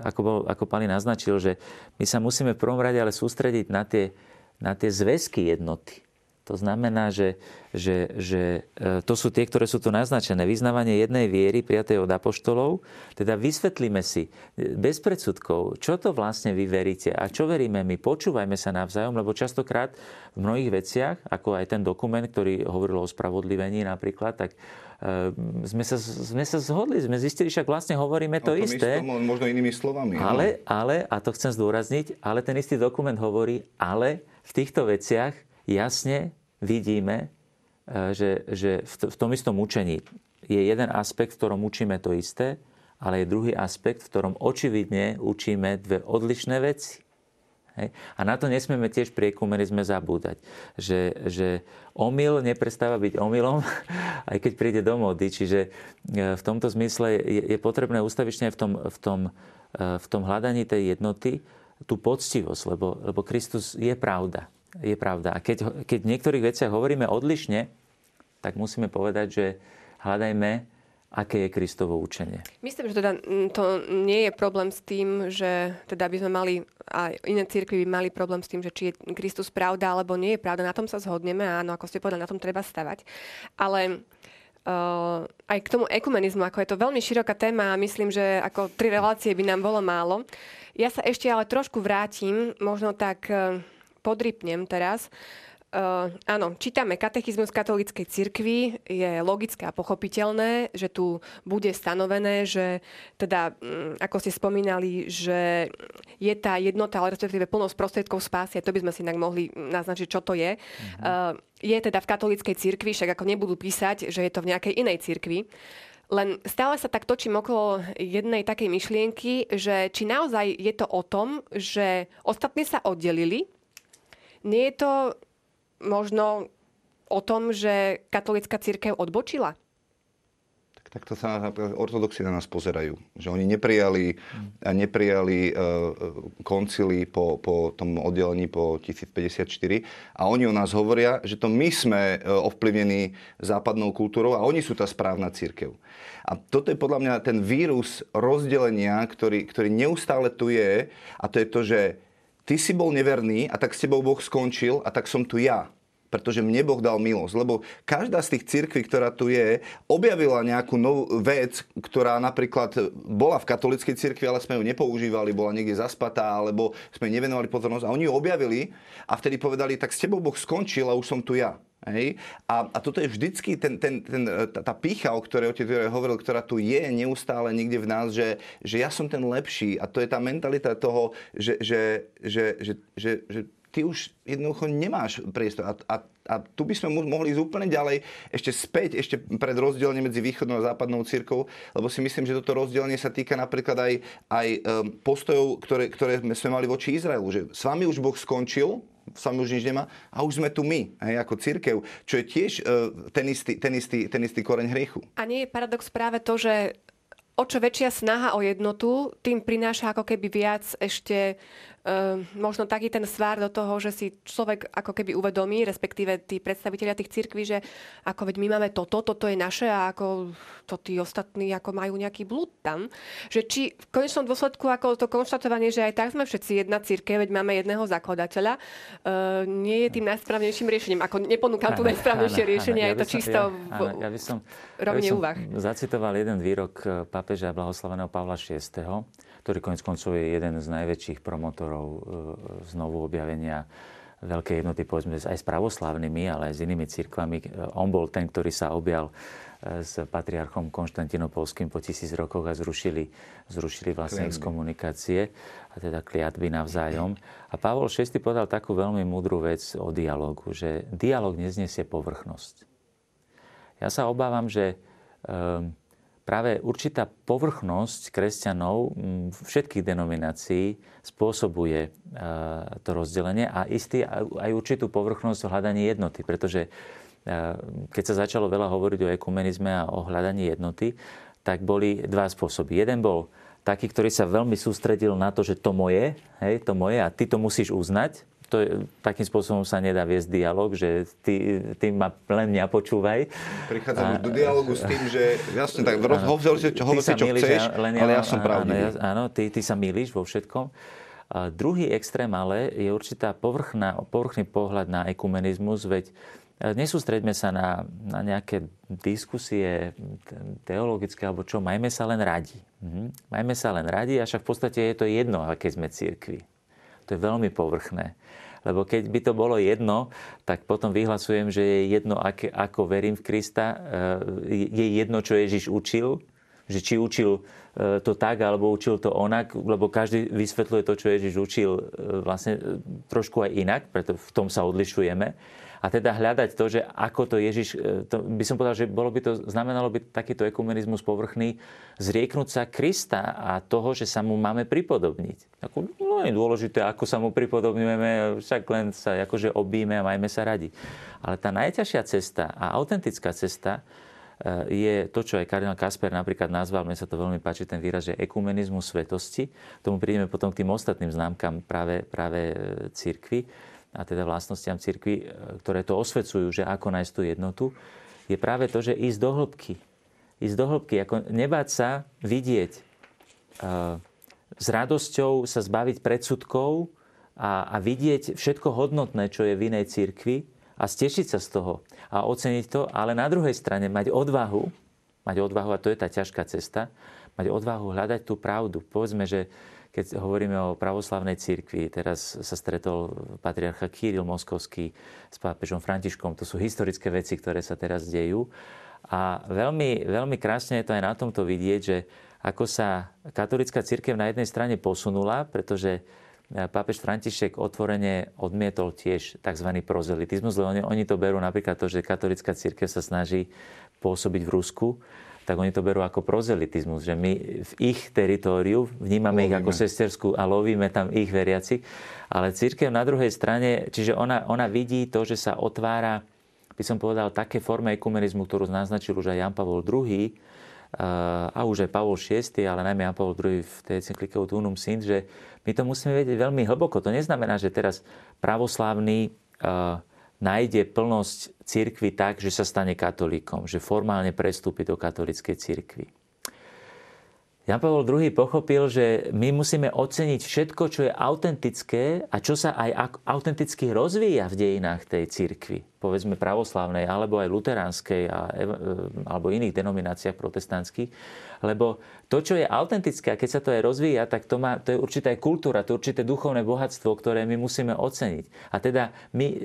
ako, bol, ako pani naznačil, že my sa musíme v prvom rade ale sústrediť na tie na tie zväzky jednoty. To znamená, že, že, že e, to sú tie, ktoré sú tu naznačené. Vyznávanie jednej viery prijatej od apoštolov. Teda vysvetlíme si e, bez predsudkov, čo to vlastne vy veríte a čo veríme my. Počúvajme sa navzájom, lebo častokrát v mnohých veciach, ako aj ten dokument, ktorý hovoril o spravodlivení napríklad, tak e, sme sa, sme sa zhodli, sme zistili, však vlastne hovoríme to, to isté. Istom, možno inými slovami. Ale, ale, a to chcem zdôrazniť, ale ten istý dokument hovorí, ale v týchto veciach jasne vidíme, e, že, že v tom istom učení je jeden aspekt, v ktorom učíme to isté, ale je druhý aspekt, v ktorom očividne učíme dve odlišné veci. Hej. A na to nesmieme tiež pri ekumenizme zabúdať, že, že omyl neprestáva byť omylom, aj keď príde do mody. Čiže e, v tomto zmysle je, je potrebné ustavične v tom, v, tom, e, v tom hľadaní tej jednoty tú poctivosť, lebo, lebo Kristus je pravda je pravda. A keď, keď v niektorých veciach hovoríme odlišne, tak musíme povedať, že hľadajme, aké je Kristovo učenie. Myslím, že teda to nie je problém s tým, že teda by sme mali, a iné církvy by mali problém s tým, že či je Kristus pravda alebo nie je pravda. Na tom sa zhodneme áno, ako ste povedali, na tom treba stavať. Ale uh, aj k tomu ekumenizmu, ako je to veľmi široká téma a myslím, že ako tri relácie by nám bolo málo. Ja sa ešte ale trošku vrátim, možno tak uh, podrypnem teraz. Uh, áno, čítame katechizmus katolíckej cirkvi, je logické a pochopiteľné, že tu bude stanovené, že teda, um, ako ste spomínali, že je tá jednota, ale respektíve plnosť prostriedkov spásy, to by sme si inak mohli naznačiť, čo to je. Mm-hmm. Uh, je teda v katolíckej cirkvi, však ako nebudú písať, že je to v nejakej inej cirkvi. Len stále sa tak točím okolo jednej takej myšlienky, že či naozaj je to o tom, že ostatní sa oddelili, nie je to možno o tom, že katolická církev odbočila? Tak to sa ortodoxi na nás pozerajú. Že oni neprijali, neprijali uh, koncily po, po tom oddelení po 1054 a oni o nás hovoria, že to my sme uh, ovplyvnení západnou kultúrou a oni sú tá správna církev. A toto je podľa mňa ten vírus rozdelenia, ktorý, ktorý neustále tu je a to je to, že ty si bol neverný a tak s tebou Boh skončil a tak som tu ja pretože mne Boh dal milosť. Lebo každá z tých cirkví, ktorá tu je, objavila nejakú novú vec, ktorá napríklad bola v katolíckej cirkvi, ale sme ju nepoužívali, bola niekde zaspatá, alebo sme nevenovali pozornosť. A oni ju objavili a vtedy povedali, tak s tebou Boh skončil a už som tu ja. Hej? A, a toto je vždycky ten, ten, ten, tá, tá pícha, o ktorej otec hovoril, ktorá tu je neustále niekde v nás, že, že ja som ten lepší. A to je tá mentalita toho, že, že, že, že, že, že ty už jednoducho nemáš priestor. A, a, a tu by sme mohli ísť úplne ďalej, ešte späť, ešte pred rozdelenie medzi východnou a západnou církou, lebo si myslím, že toto rozdelenie sa týka napríklad aj, aj um, postojov, ktoré, ktoré sme mali voči Izraelu. Že s vami už Boh skončil, sami už nič nemá a už sme tu my, hej, ako církev, čo je tiež uh, ten, istý, ten, istý, ten istý koreň hriechu. A nie je paradox práve to, že o čo väčšia snaha o jednotu, tým prináša ako keby viac ešte možno taký ten svár do toho, že si človek ako keby uvedomí, respektíve tí predstavitelia tých cirkví, že ako veď my máme toto, toto je naše a ako to tí ostatní ako majú nejaký blúd tam. Že či v konečnom dôsledku ako to konštatovanie, že aj tak sme všetci jedna církev, veď máme jedného zakladateľa, uh, nie je tým najsprávnejším riešením. Ako neponúkam tu najsprávnejšie riešenie, ja je to som, čisto ja, v ja by som, rovne ja by som úvah. zacitoval jeden výrok eh, pápeža blahoslaveného Pavla VI ktorý konec koncov je jeden z najväčších promotorov e, znovu objavenia veľkej jednoty, povedzme, aj s pravoslavnými, ale aj s inými cirkvami. E, on bol ten, ktorý sa objal e, s patriarchom Konštantinopolským po tisíc rokoch a zrušili, zrušili vlastne exkomunikácie a teda kliatby navzájom. A Pavol VI povedal takú veľmi múdru vec o dialogu, že dialog neznesie povrchnosť. Ja sa obávam, že um, práve určitá povrchnosť kresťanov všetkých denominácií spôsobuje e, to rozdelenie a istý, aj určitú povrchnosť v hľadaní jednoty, pretože e, keď sa začalo veľa hovoriť o ekumenizme a o hľadaní jednoty, tak boli dva spôsoby. Jeden bol taký, ktorý sa veľmi sústredil na to, že to moje, hej, to moje a ty to musíš uznať to je, takým spôsobom sa nedá viesť dialog, že ty, ty ma len mňa počúvaj. Prichádzam a, do dialogu s tým, že jasne, tak hovor si, čo, hovor čo chceš, len ja, ale ja som pravdivý. Áno, áno ty, ty sa milíš vo všetkom. Druhý extrém ale je určitá povrchná, povrchný pohľad na ekumenizmus, veď e, nesústreďme sa na, na nejaké diskusie teologické alebo čo, majme sa len radi. Mhm. Majme sa len radi a však v podstate je to jedno, aké sme církvi. To je veľmi povrchné. Lebo keď by to bolo jedno, tak potom vyhlasujem, že je jedno, ako verím v Krista, e, je jedno, čo Ježiš učil, že či učil to tak, alebo učil to onak, lebo každý vysvetľuje to, čo Ježiš učil e, vlastne e, trošku aj inak, preto v tom sa odlišujeme. A teda hľadať to, že ako to Ježiš, to by som povedal, že bolo by to, znamenalo by takýto ekumenizmus povrchný, zrieknúť sa Krista a toho, že sa mu máme pripodobniť. Ako, no je dôležité, ako sa mu pripodobňujeme, však len sa akože obíme a majme sa radi. Ale tá najťažšia cesta a autentická cesta je to, čo aj kardinál Kasper napríklad nazval, mne sa to veľmi páči ten výraz, že ekumenizmus svetosti. Tomu prídeme potom k tým ostatným známkam práve, práve e, církvy a teda vlastnostiam církvy, e, ktoré to osvecujú, že ako nájsť tú jednotu, je práve to, že ísť do hĺbky. Ísť do hĺbky, ako nebáť sa vidieť, s radosťou sa zbaviť predsudkov a, a vidieť všetko hodnotné, čo je v inej církvi a stešiť sa z toho a oceniť to, ale na druhej strane mať odvahu, mať odvahu, a to je tá ťažká cesta, mať odvahu hľadať tú pravdu. Povedzme, že keď hovoríme o pravoslavnej cirkvi, teraz sa stretol patriarcha Kýril Moskovský s pápežom Františkom, to sú historické veci, ktoré sa teraz dejú. A veľmi, veľmi krásne je to aj na tomto vidieť, že ako sa katolická církev na jednej strane posunula, pretože pápež František otvorene odmietol tiež tzv. prozelitizmus, lebo oni, oni to berú napríklad to, že katolická církev sa snaží pôsobiť v Rusku, tak oni to berú ako prozelitizmus, že my v ich teritóriu vnímame lovíme. ich ako sesterskú a lovíme tam ich veriaci. Ale církev na druhej strane, čiže ona, ona vidí to, že sa otvára, by som povedal, také forme ekumenizmu, ktorú naznačil už aj Jan Pavol II, a už aj Pavol VI, ale najmä Jan Pavol II v tej encyklike Unum Sint, že my to musíme vedieť veľmi hlboko. To neznamená, že teraz pravoslávny uh, nájde plnosť cirkvy tak, že sa stane katolíkom, že formálne prestúpi do katolíckej cirkvy. Jan Pavel II pochopil, že my musíme oceniť všetko, čo je autentické a čo sa aj autenticky rozvíja v dejinách tej cirkvi, povedzme pravoslávnej, alebo aj luteránskej, a, alebo iných denomináciách protestantských. Lebo to, čo je autentické, a keď sa to aj rozvíja, tak to, má, to je určitá kultúra, to je určité duchovné bohatstvo, ktoré my musíme oceniť. A teda my e,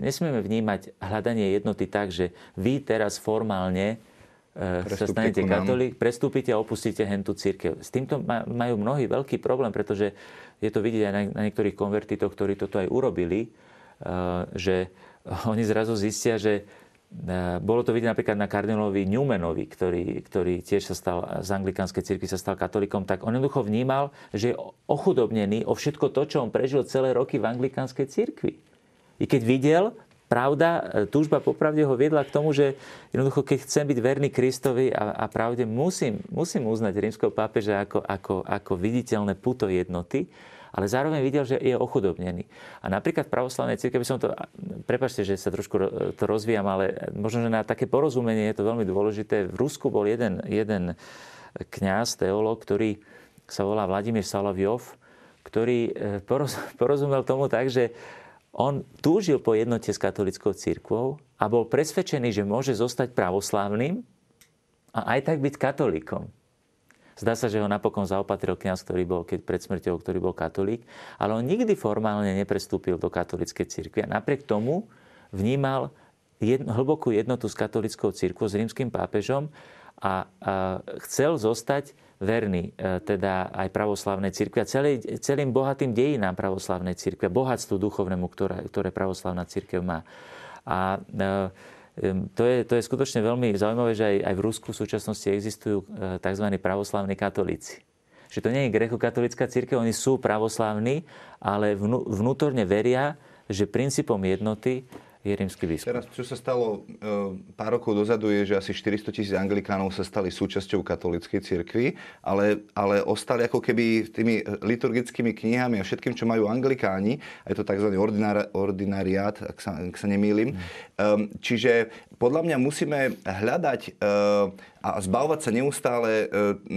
nesmieme vnímať hľadanie jednoty tak, že vy teraz formálne E, sa stanete katolík, prestúpite a opustíte hentú církev. S týmto majú mnohí veľký problém, pretože je to vidieť aj na niektorých konvertitoch, ktorí toto aj urobili, e, že oni zrazu zistia, že e, bolo to vidieť napríklad na kardinálovi Newmanovi, ktorý, ktorý tiež sa stal z anglikánskej cirkvi sa stal katolikom, tak on jednoducho vnímal, že je ochudobnený o všetko to, čo on prežil celé roky v anglikánskej cirkvi. I keď videl, pravda, e, túžba popravde ho viedla k tomu, že jednoducho, keď chcem byť verný Kristovi a, a pravde, musím, musím uznať rímskeho pápeža ako, ako, ako viditeľné puto jednoty, ale zároveň videl, že je ochudobnený. A napríklad v pravoslavnej cirke by som to, prepačte, že sa trošku to rozvíjam, ale možno, že na také porozumenie je to veľmi dôležité. V Rusku bol jeden, jeden kňaz, teológ, ktorý sa volá Vladimír Salavjov, ktorý e, porozumel tomu tak, že on túžil po jednote s katolickou církvou a bol presvedčený, že môže zostať pravoslávnym a aj tak byť katolíkom. Zdá sa, že ho napokon zaopatril kniaz, ktorý bol, keď pred smrťou, ktorý bol katolík, ale on nikdy formálne neprestúpil do katolíckej cirkvi a napriek tomu vnímal jedno, hlbokú jednotu s katolickou církvou, s rímským pápežom a, chcel zostať verní e, teda aj pravoslavnej cirkvi a celý, celým bohatým dejinám pravoslavnej cirkvi, bohatstvu duchovnému, ktoré, ktoré pravoslavná cirkev má. A e, to je, to je skutočne veľmi zaujímavé, že aj, aj v Rusku v súčasnosti existujú e, tzv. pravoslavní katolíci. Že to nie je grekokatolická církev, oni sú pravoslavní, ale vnútorne veria, že princípom jednoty je rímsky biskup. Teraz, čo sa stalo e, pár rokov dozadu, je, že asi 400 tisíc anglikánov sa stali súčasťou katolíckej cirkvi, ale, ale ostali ako keby tými liturgickými knihami a všetkým, čo majú anglikáni, a je to tzv. Ordinár, ordinariát, ak sa, ak sa nemýlim. Mm. Čiže podľa mňa musíme hľadať a zbavovať sa neustále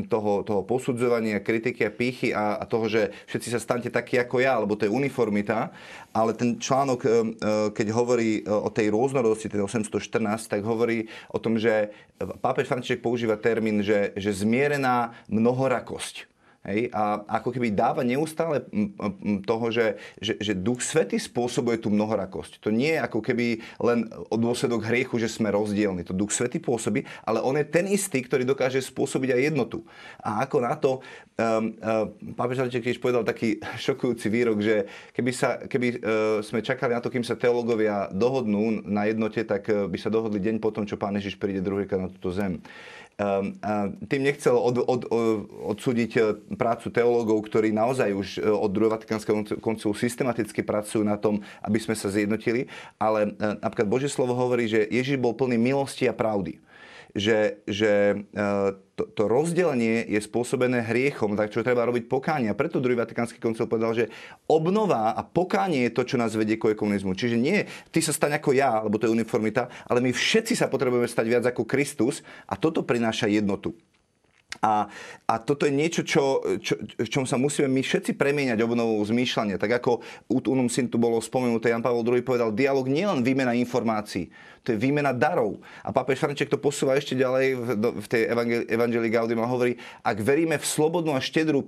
toho, toho posudzovania, kritiky a pýchy a, a toho, že všetci sa stante takí ako ja, lebo to je uniformita, ale ten článok, keď hovorí o tej rôznorodosti, ten 814, tak hovorí o tom, že pápež František používa termín, že, že zmierená mnohorakosť. Hej? A ako keby dáva neustále toho, že, že, že Duch Svety spôsobuje tú mnohorakosť. To nie je ako keby len dôsledok hriechu, že sme rozdielni. To Duch Svety pôsobí, ale on je ten istý, ktorý dokáže spôsobiť aj jednotu. A ako na to, um, um, pápež tiež povedal taký šokujúci výrok, že keby, sa, keby uh, sme čakali na to, kým sa teológovia dohodnú na jednote, tak uh, by sa dohodli deň potom, čo Pán Ježiš príde druhýkrát na túto zem. Ehm, tým nechcel od, od, od, odsúdiť e, prácu teológov, ktorí naozaj už e, od druhého Vatikánskeho koncilu systematicky pracujú na tom, aby sme sa zjednotili, ale e, napríklad Božie slovo hovorí, že Ježiš bol plný milosti a pravdy že, že e, to, to rozdelenie je spôsobené hriechom, tak čo treba robiť pokánie. A preto druhý Vatikánsky koncil povedal, že obnova a pokánie je to, čo nás vedie k komunizmu. Čiže nie ty sa staň ako ja, lebo to je uniformita, ale my všetci sa potrebujeme stať viac ako Kristus a toto prináša jednotu. A, a toto je niečo, čo, čo, čom sa musíme my všetci premieňať obnovou zmýšľania. Tak ako u Unum Sintu bolo spomenuté, Jan Pavel II povedal, dialog nie len výmena informácií, to je výmena darov. A pápež Franček to posúva ešte ďalej v, v tej Evangelii Gaudium a hovorí, ak veríme v slobodnú a štedrú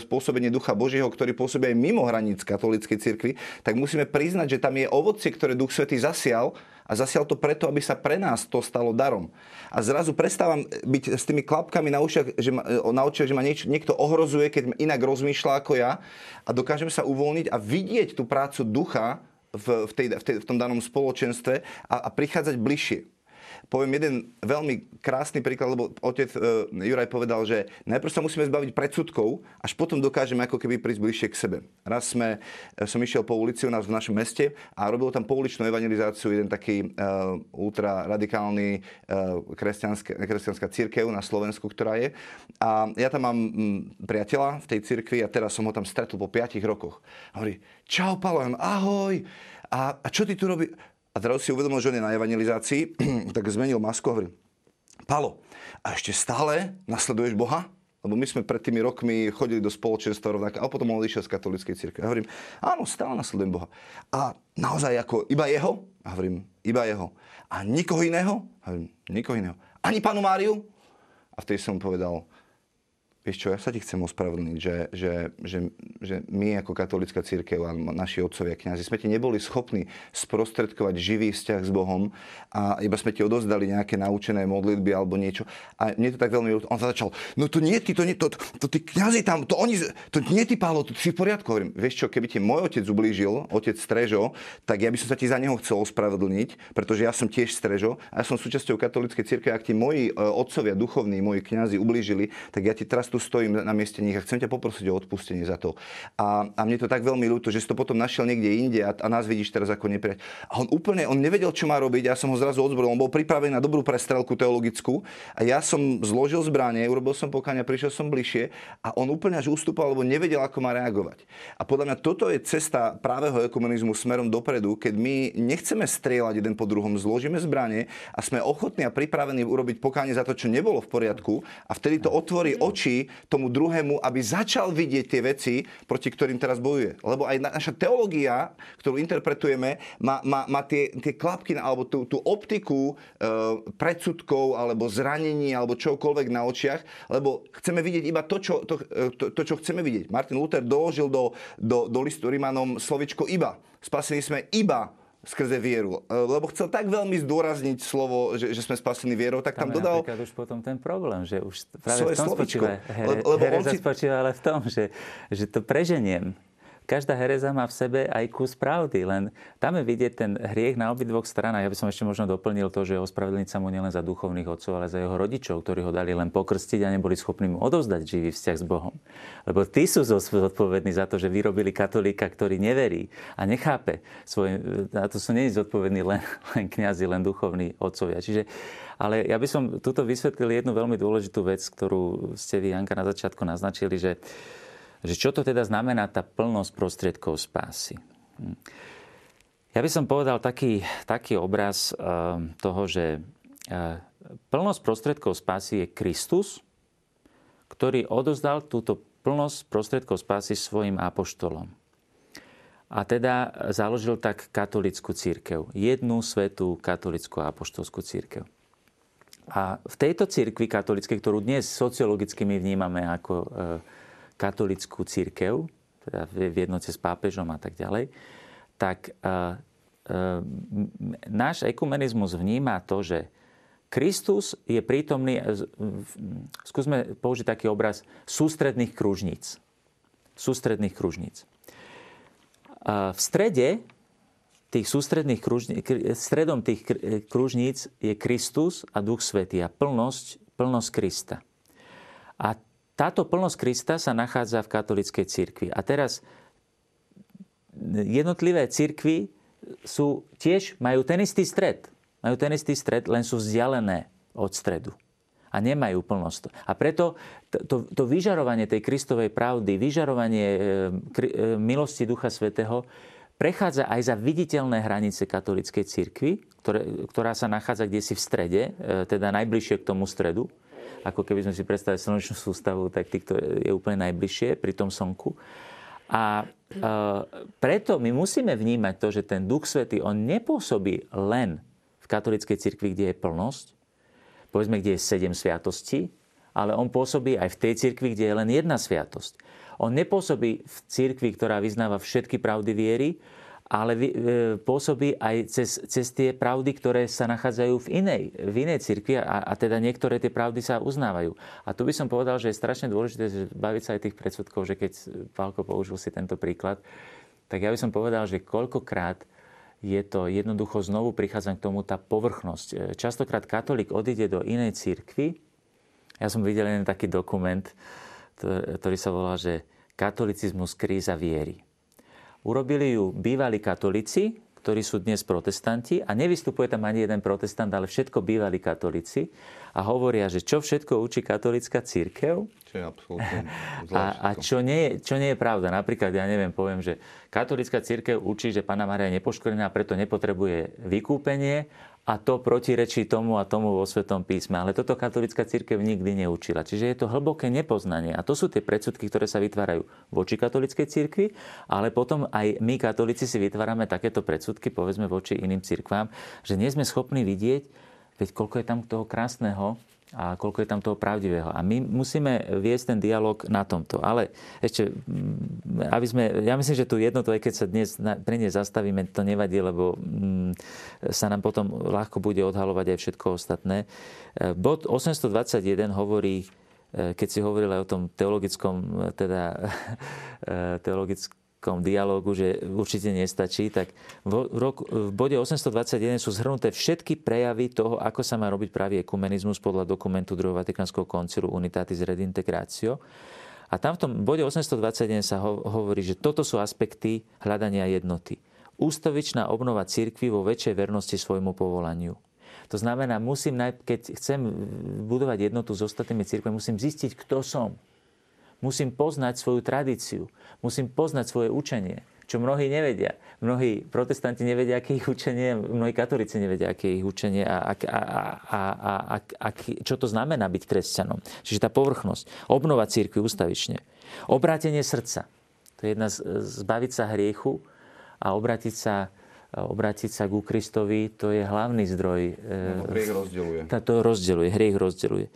spôsobenie Ducha Božieho, ktorý pôsobí aj mimo hraníc katolíckej cirkvi, tak musíme priznať, že tam je ovocie, ktoré Duch Svetý zasial a zasial to preto, aby sa pre nás to stalo darom. A zrazu prestávam byť s tými klapkami na ušiach, že ma, na očiach, že ma nieč, niekto ohrozuje, keď inak rozmýšľa ako ja a dokážem sa uvoľniť a vidieť tú prácu ducha v, v, tej, v, tej, v tom danom spoločenstve a, a prichádzať bližšie poviem jeden veľmi krásny príklad, lebo otec e, Juraj povedal, že najprv sa musíme zbaviť predsudkov, až potom dokážeme ako keby prísť bližšie k sebe. Raz sme, e, som išiel po ulici u nás v našom meste a robil tam pouličnú evangelizáciu jeden taký e, ultra radikálny e, kresťanská církev na Slovensku, ktorá je. A ja tam mám priateľa v tej cirkvi a teraz som ho tam stretol po 5 rokoch. A hovorí, čau Palo, ahoj. A, a čo ty tu robíš? A teraz si uvedomil, že on je na evangelizácii, tak zmenil masku a hovorí, Palo, a ešte stále nasleduješ Boha? Lebo my sme pred tými rokmi chodili do spoločenstva rovnaké, a potom on odišiel z katolíckej cirkvi. Ja hovorím, áno, stále nasledujem Boha. A naozaj ako iba jeho? A hovorím, iba jeho. A nikoho iného? A hovorím, nikoho iného. Ani panu Máriu? A vtedy som povedal, Vieš čo, ja sa ti chcem ospravedlniť, že, že, že, že my ako katolická církev a naši otcovia kňazi sme ti neboli schopní sprostredkovať živý vzťah s Bohom a iba sme ti odozdali nejaké naučené modlitby alebo niečo. A mne to tak veľmi... On sa začal, no to nie ty, to nie, to, to, to tí kňazi tam, to oni, to nie ty, Pálo, to si v poriadku. Hovorím, vieš čo, keby ti môj otec ublížil, otec Strežo, tak ja by som sa ti za neho chcel ospravedlniť, pretože ja som tiež Strežo a ja som súčasťou katolíckej cirkvi. Ak ti moji e, otcovia, duchovní, moji kňazi ublížili, tak ja ti teraz tu tu stojím na mieste nich a chcem ťa poprosiť o odpustenie za to. A, a mne to tak veľmi ľúto, že si to potom našiel niekde inde a, a nás vidíš teraz ako nepriateľ. A on úplne, on nevedel, čo má robiť, ja som ho zrazu odzbrojil, on bol pripravený na dobrú prestrelku teologickú a ja som zložil zbranie, urobil som pokania, prišiel som bližšie a on úplne až ustúpal, lebo nevedel, ako má reagovať. A podľa mňa toto je cesta právého ekumenizmu smerom dopredu, keď my nechceme strieľať jeden po druhom, zložíme zbranie a sme ochotní a pripravení urobiť pokánie za to, čo nebolo v poriadku a vtedy to otvorí oči tomu druhému, aby začal vidieť tie veci, proti ktorým teraz bojuje. Lebo aj naša teológia, ktorú interpretujeme, má, má, má tie, tie klapky alebo tú, tú optiku e, predsudkov alebo zranení alebo čokoľvek na očiach, lebo chceme vidieť iba to, čo, to, e, to, to, čo chceme vidieť. Martin Luther doložil do, do, do listu Rimanom slovičko iba. Spasení sme iba skrze vieru. E, lebo chcel tak veľmi zdôrazniť slovo, že, že sme spasení vierou, tak tam, tam dodal... Tam už potom ten problém, že už práve v tom spočíva. Here, lebo on si... spočíva ale v tom, že, že to preženiem každá hereza má v sebe aj kus pravdy, len tam je vidieť ten hriech na obidvoch stranách. Ja by som ešte možno doplnil to, že ospravedlniť sa mu nielen za duchovných otcov, ale za jeho rodičov, ktorí ho dali len pokrstiť a neboli schopní mu odovzdať živý vzťah s Bohom. Lebo tí sú zodpovední za to, že vyrobili katolíka, ktorý neverí a nechápe svoje, a to sú nie zodpovední len, len kňazi, len duchovní otcovia. Čiže ale ja by som tuto vysvetlil jednu veľmi dôležitú vec, ktorú ste vy, Janka, na začiatku naznačili, že, že čo to teda znamená tá plnosť prostriedkov spásy. Ja by som povedal taký, taký obraz uh, toho, že uh, plnosť prostriedkov spásy je Kristus, ktorý odozdal túto plnosť prostriedkov spásy svojim apoštolom. A teda založil tak katolickú církev. Jednu svetú katolickú apoštolskú církev. A v tejto cirkvi katolíckej, ktorú dnes sociologicky my vnímame ako e, katolickú církev, teda v jednote s pápežom a tak ďalej, tak e, e, náš ekumenizmus vníma to, že Kristus je prítomný, skúsme použiť taký obraz sústredných kružníc. Sústredných kružníc. V strede tých sústredných kružníc, stredom tých kružníc je Kristus a Duch Svetý a plnosť, plnosť Krista. A táto plnosť Krista sa nachádza v katolíckej cirkvi. A teraz jednotlivé cirkvy sú, tiež majú ten istý stred. Majú ten istý stred, len sú vzdialené od stredu. A nemajú plnosť. A preto to, to, to vyžarovanie tej Kristovej pravdy, vyžarovanie e, e, milosti Ducha Svetého prechádza aj za viditeľné hranice katolíckej cirkvi, ktorá sa nachádza kde si v strede, e, teda najbližšie k tomu stredu. Ako keby sme si predstavili slnečnú sústavu, tak týchto je úplne najbližšie pri tom slnku. A e, preto my musíme vnímať to, že ten Duch Svetý, on nepôsobí len v katolíckej cirkvi, kde je plnosť, povedzme, kde je sedem sviatostí, ale on pôsobí aj v tej cirkvi, kde je len jedna sviatosť. On nepôsobí v cirkvi, ktorá vyznáva všetky pravdy viery, ale e, pôsobí aj cez, cez tie pravdy, ktoré sa nachádzajú v inej, v inej cirkvi a, a teda niektoré tie pravdy sa uznávajú. A tu by som povedal, že je strašne dôležité že baviť sa aj tých predsudkov, že keď Pálko použil si tento príklad, tak ja by som povedal, že koľkokrát je to jednoducho znovu prichádzam k tomu tá povrchnosť. E, častokrát katolík odíde do inej cirkvi. Ja som videl jeden taký dokument, ktorý sa volá, že katolicizmus kríza viery. Urobili ju bývalí katolíci, ktorí sú dnes protestanti a nevystupuje tam ani jeden protestant, ale všetko bývalí katolíci a hovoria, že čo všetko učí katolická církev čo je a, a čo, nie je, čo nie je pravda. Napríklad, ja neviem, poviem, že katolická církev učí, že Pána Maria je nepoškodená a preto nepotrebuje vykúpenie a to protirečí tomu a tomu vo Svetom písme. Ale toto katolická církev nikdy neučila. Čiže je to hlboké nepoznanie. A to sú tie predsudky, ktoré sa vytvárajú voči katolickej církvi, ale potom aj my, katolíci, si vytvárame takéto predsudky, povedzme, voči iným církvám, že nie sme schopní vidieť, veď koľko je tam toho krásneho, a koľko je tam toho pravdivého. A my musíme viesť ten dialog na tomto. Ale ešte, mm, aby sme, ja myslím, že tu jednotu, aj keď sa dnes pre ne zastavíme, to nevadí, lebo mm, sa nám potom ľahko bude odhalovať aj všetko ostatné. E, bod 821 hovorí, e, keď si hovoril o tom teologickom, e, teda teologickom takom dialogu, že určite nestačí, tak v, roku, v bode 821 sú zhrnuté všetky prejavy toho, ako sa má robiť pravý ekumenizmus podľa dokumentu druhého Vatikánskeho koncilu Unitatis Redintegratio. A tam v tom bode 821 sa ho, hovorí, že toto sú aspekty hľadania jednoty. Ústavičná obnova cirkvi vo väčšej vernosti svojmu povolaniu. To znamená, musím, keď chcem budovať jednotu s ostatnými cirkvami, musím zistiť, kto som Musím poznať svoju tradíciu. Musím poznať svoje učenie, čo mnohí nevedia. Mnohí protestanti nevedia, aké ich učenie, mnohí katolíci nevedia, aké ich učenie a, a, a, a, a, a, a čo to znamená byť kresťanom. Čiže tá povrchnosť. Obnova církvy ústavične. Obrátenie srdca. To je jedna z, zbaviť sa hriechu a obrátiť sa obrátiť sa ku Kristovi, to je hlavný zdroj. No, hriech rozdeluje. To rozdeluje, hriech rozdeluje.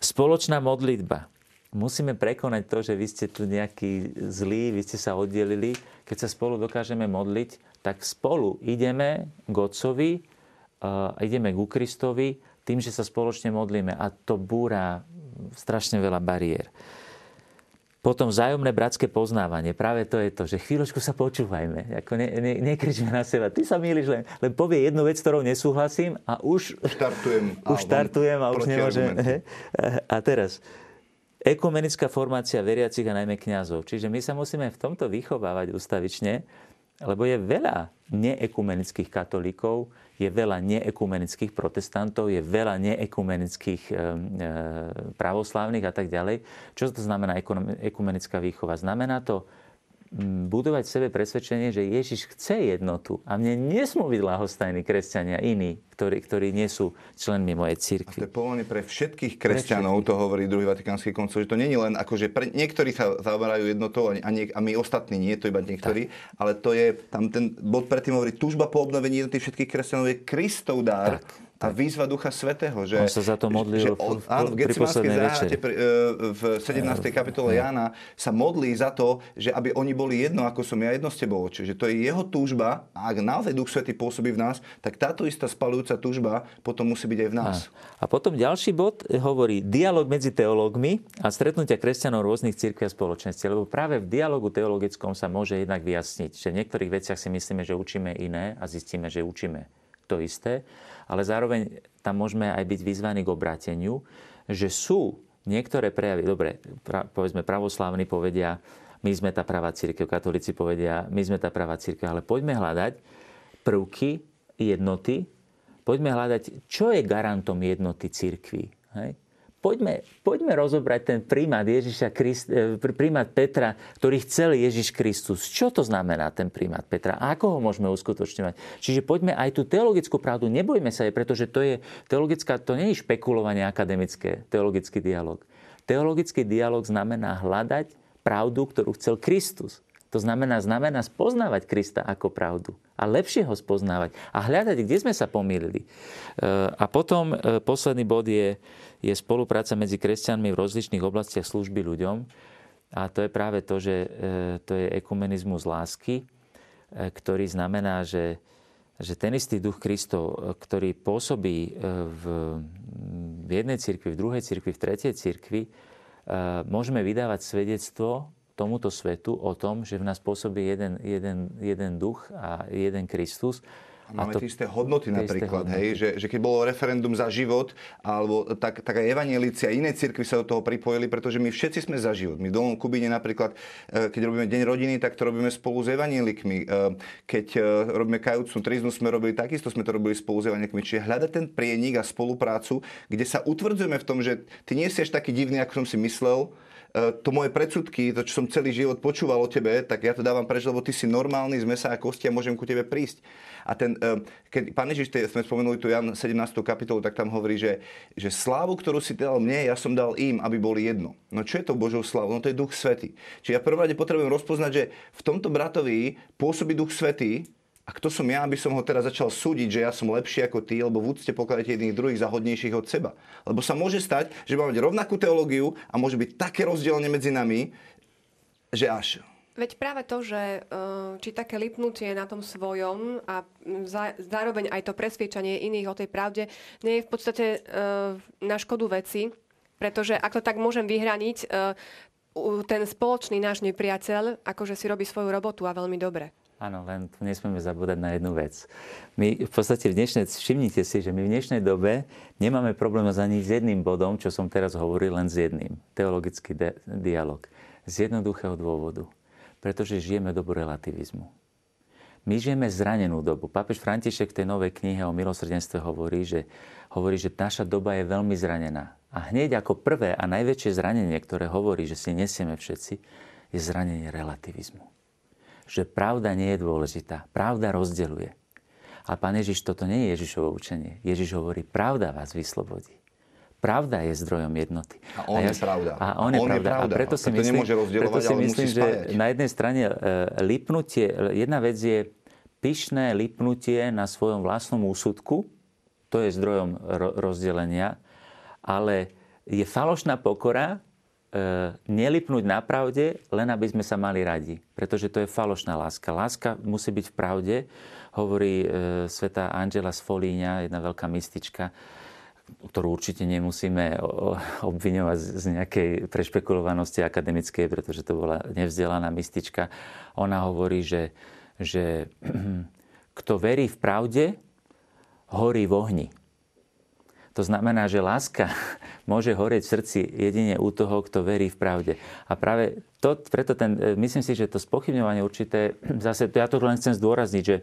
Spoločná modlitba musíme prekonať to, že vy ste tu nejaký zlí, vy ste sa oddelili. Keď sa spolu dokážeme modliť, tak spolu ideme k Otcovi, ideme ku Kristovi tým, že sa spoločne modlíme. A to búra strašne veľa bariér. Potom vzájomné bratské poznávanie. Práve to je to, že chvíľočku sa počúvajme. Ako ne, ne, nekričme na seba. Ty sa milíš, len, len povie jednu vec, ktorou nesúhlasím a už... Štartujem. Už štartujem a už nemôžem. A teraz, ekumenická formácia veriacich a najmä kňazov. Čiže my sa musíme v tomto vychovávať ustavične, lebo je veľa neekumenických katolíkov, je veľa neekumenických protestantov, je veľa neekumenických e, pravoslávnych a tak ďalej. Čo to znamená ekumenická výchova? Znamená to budovať v sebe presvedčenie, že Ježiš chce jednotu a mne nesmú byť lahostajní kresťania iní, ktorí, ktorí nie sú členmi mojej církvy. A to je povolenie pre všetkých kresťanov, pre všetkých. to hovorí druhý vatikánsky koncil, že to nie je len ako, že pre, niektorí sa zaoberajú jednotou a, niek- a my ostatní nie, to iba niektorí, tak. ale to je, tam ten bod predtým hovorí, túžba po obnovení jednoty všetkých kresťanov je Kristov dár. Tak tá výzva Ducha Svetého. Že, on sa za to modlil že, on, v, áno, v Getsemanskej záhrade pri, e, v 17. kapitole Jána sa modlí za to, že aby oni boli jedno, ako som ja jedno s tebou. Čiže to je jeho túžba a ak naozaj Duch Svetý pôsobí v nás, tak táto istá spalujúca túžba potom musí byť aj v nás. A, a potom ďalší bod hovorí dialog medzi teológmi a stretnutia kresťanov rôznych cirkví a spoločenství. Lebo práve v dialogu teologickom sa môže jednak vyjasniť, že v niektorých veciach si myslíme, že učíme iné a zistíme, že učíme to isté ale zároveň tam môžeme aj byť vyzvaní k obráteniu, že sú niektoré prejavy, dobre, pra, povedzme pravoslávni povedia, my sme tá pravá církev, katolíci povedia, my sme tá pravá církev, ale poďme hľadať prvky jednoty, poďme hľadať, čo je garantom jednoty církvy. Hej? Poďme, poďme rozobrať ten prímad Ježiša Christ, e, prímad Petra, ktorý chcel Ježiš Kristus. Čo to znamená ten prímad Petra? A ako ho môžeme uskutočňovať? Čiže poďme aj tú teologickú pravdu, nebojme sa jej, pretože to je teologická, to nie je špekulovanie akademické, teologický dialog. Teologický dialog znamená hľadať pravdu, ktorú chcel Kristus. To znamená, znamená spoznávať Krista ako pravdu a lepšie ho spoznávať a hľadať, kde sme sa pomýlili. E, a potom e, posledný bod je, je spolupráca medzi kresťanmi v rozličných oblastiach služby ľuďom. A to je práve to, že e, to je ekumenizmus lásky, ktorý znamená, že, že ten istý duch Kristov, ktorý pôsobí v, v jednej cirkvi, v druhej cirkvi, v tretej cirkvi, môžeme vydávať svedectvo tomuto svetu o tom, že v nás pôsobí jeden, jeden, jeden duch a jeden Kristus. A máme a to, tie isté hodnoty napríklad, isté hodnoty. hej, že, že keď bolo referendum za život, alebo tak, tak aj evanielici a iné cirkvy sa do toho pripojili, pretože my všetci sme za život. My v Dolnom Kubíne napríklad, e, keď robíme Deň rodiny, tak to robíme spolu s evanielikmi. E, keď e, robíme kajúcnu triznu, sme robili takisto, sme to robili spolu s evanielikmi. Čiže hľadať ten prienik a spoluprácu, kde sa utvrdzujeme v tom, že ty nie si až taký divný, ako som si myslel, to moje predsudky, to, čo som celý život počúval o tebe, tak ja to dávam preč, lebo ty si normálny z mesa a kosti a môžem ku tebe prísť. A ten, e, keď pán Ježiš, sme spomenuli tu Jan 17. kapitolu, tak tam hovorí, že, že slávu, ktorú si dal mne, ja som dal im, aby boli jedno. No čo je to Božou slávou? No to je Duch Svetý. Čiže ja prvom rade potrebujem rozpoznať, že v tomto bratovi pôsobí Duch Svetý, a kto som ja, aby som ho teraz začal súdiť, že ja som lepší ako ty, lebo v úcte pokladáte jedných druhých za hodnejších od seba. Lebo sa môže stať, že máme rovnakú teológiu a môže byť také rozdielne medzi nami, že až. Veď práve to, že e, či také lipnutie na tom svojom a zároveň aj to presviečanie iných o tej pravde nie je v podstate e, na škodu veci, pretože ak to tak môžem vyhraniť, e, ten spoločný náš nepriateľ akože si robí svoju robotu a veľmi dobre. Áno, len nesmieme zabúdať na jednu vec. My v podstate v dnešnej, všimnite si, že my v dnešnej dobe nemáme problém ani s jedným bodom, čo som teraz hovoril, len s jedným. Teologický de- dialog. Z jednoduchého dôvodu. Pretože žijeme dobu relativizmu. My žijeme zranenú dobu. Pápež František v tej novej knihe o milosrdenstve hovorí, že, hovorí, že naša doba je veľmi zranená. A hneď ako prvé a najväčšie zranenie, ktoré hovorí, že si nesieme všetci, je zranenie relativizmu že pravda nie je dôležitá. Pravda rozdeľuje. A pán Ježiš, toto nie je Ježišovo učenie. Ježiš hovorí, pravda vás vyslobodí. Pravda je zdrojom jednoty. A on a ja, je pravda. A on, a on je, pravda. je pravda. A preto si myslím, preto si myslím že na jednej strane e, lipnutie, jedna vec je pyšné lipnutie na svojom vlastnom úsudku, to je zdrojom rozdelenia, ale je falošná pokora, nelipnúť na pravde, len aby sme sa mali radi. Pretože to je falošná láska. Láska musí byť v pravde, hovorí e, sveta Angela Sfolíňa, jedna veľká mystička, ktorú určite nemusíme obviňovať z nejakej prešpekulovanosti akademickej, pretože to bola nevzdelaná mystička. Ona hovorí, že, že kto verí v pravde, horí v ohni. To znamená, že láska môže horieť v srdci jedine u toho, kto verí v pravde. A práve to, preto ten, e, myslím si, že to spochybňovanie určité, zase ja to len chcem zdôrazniť, že,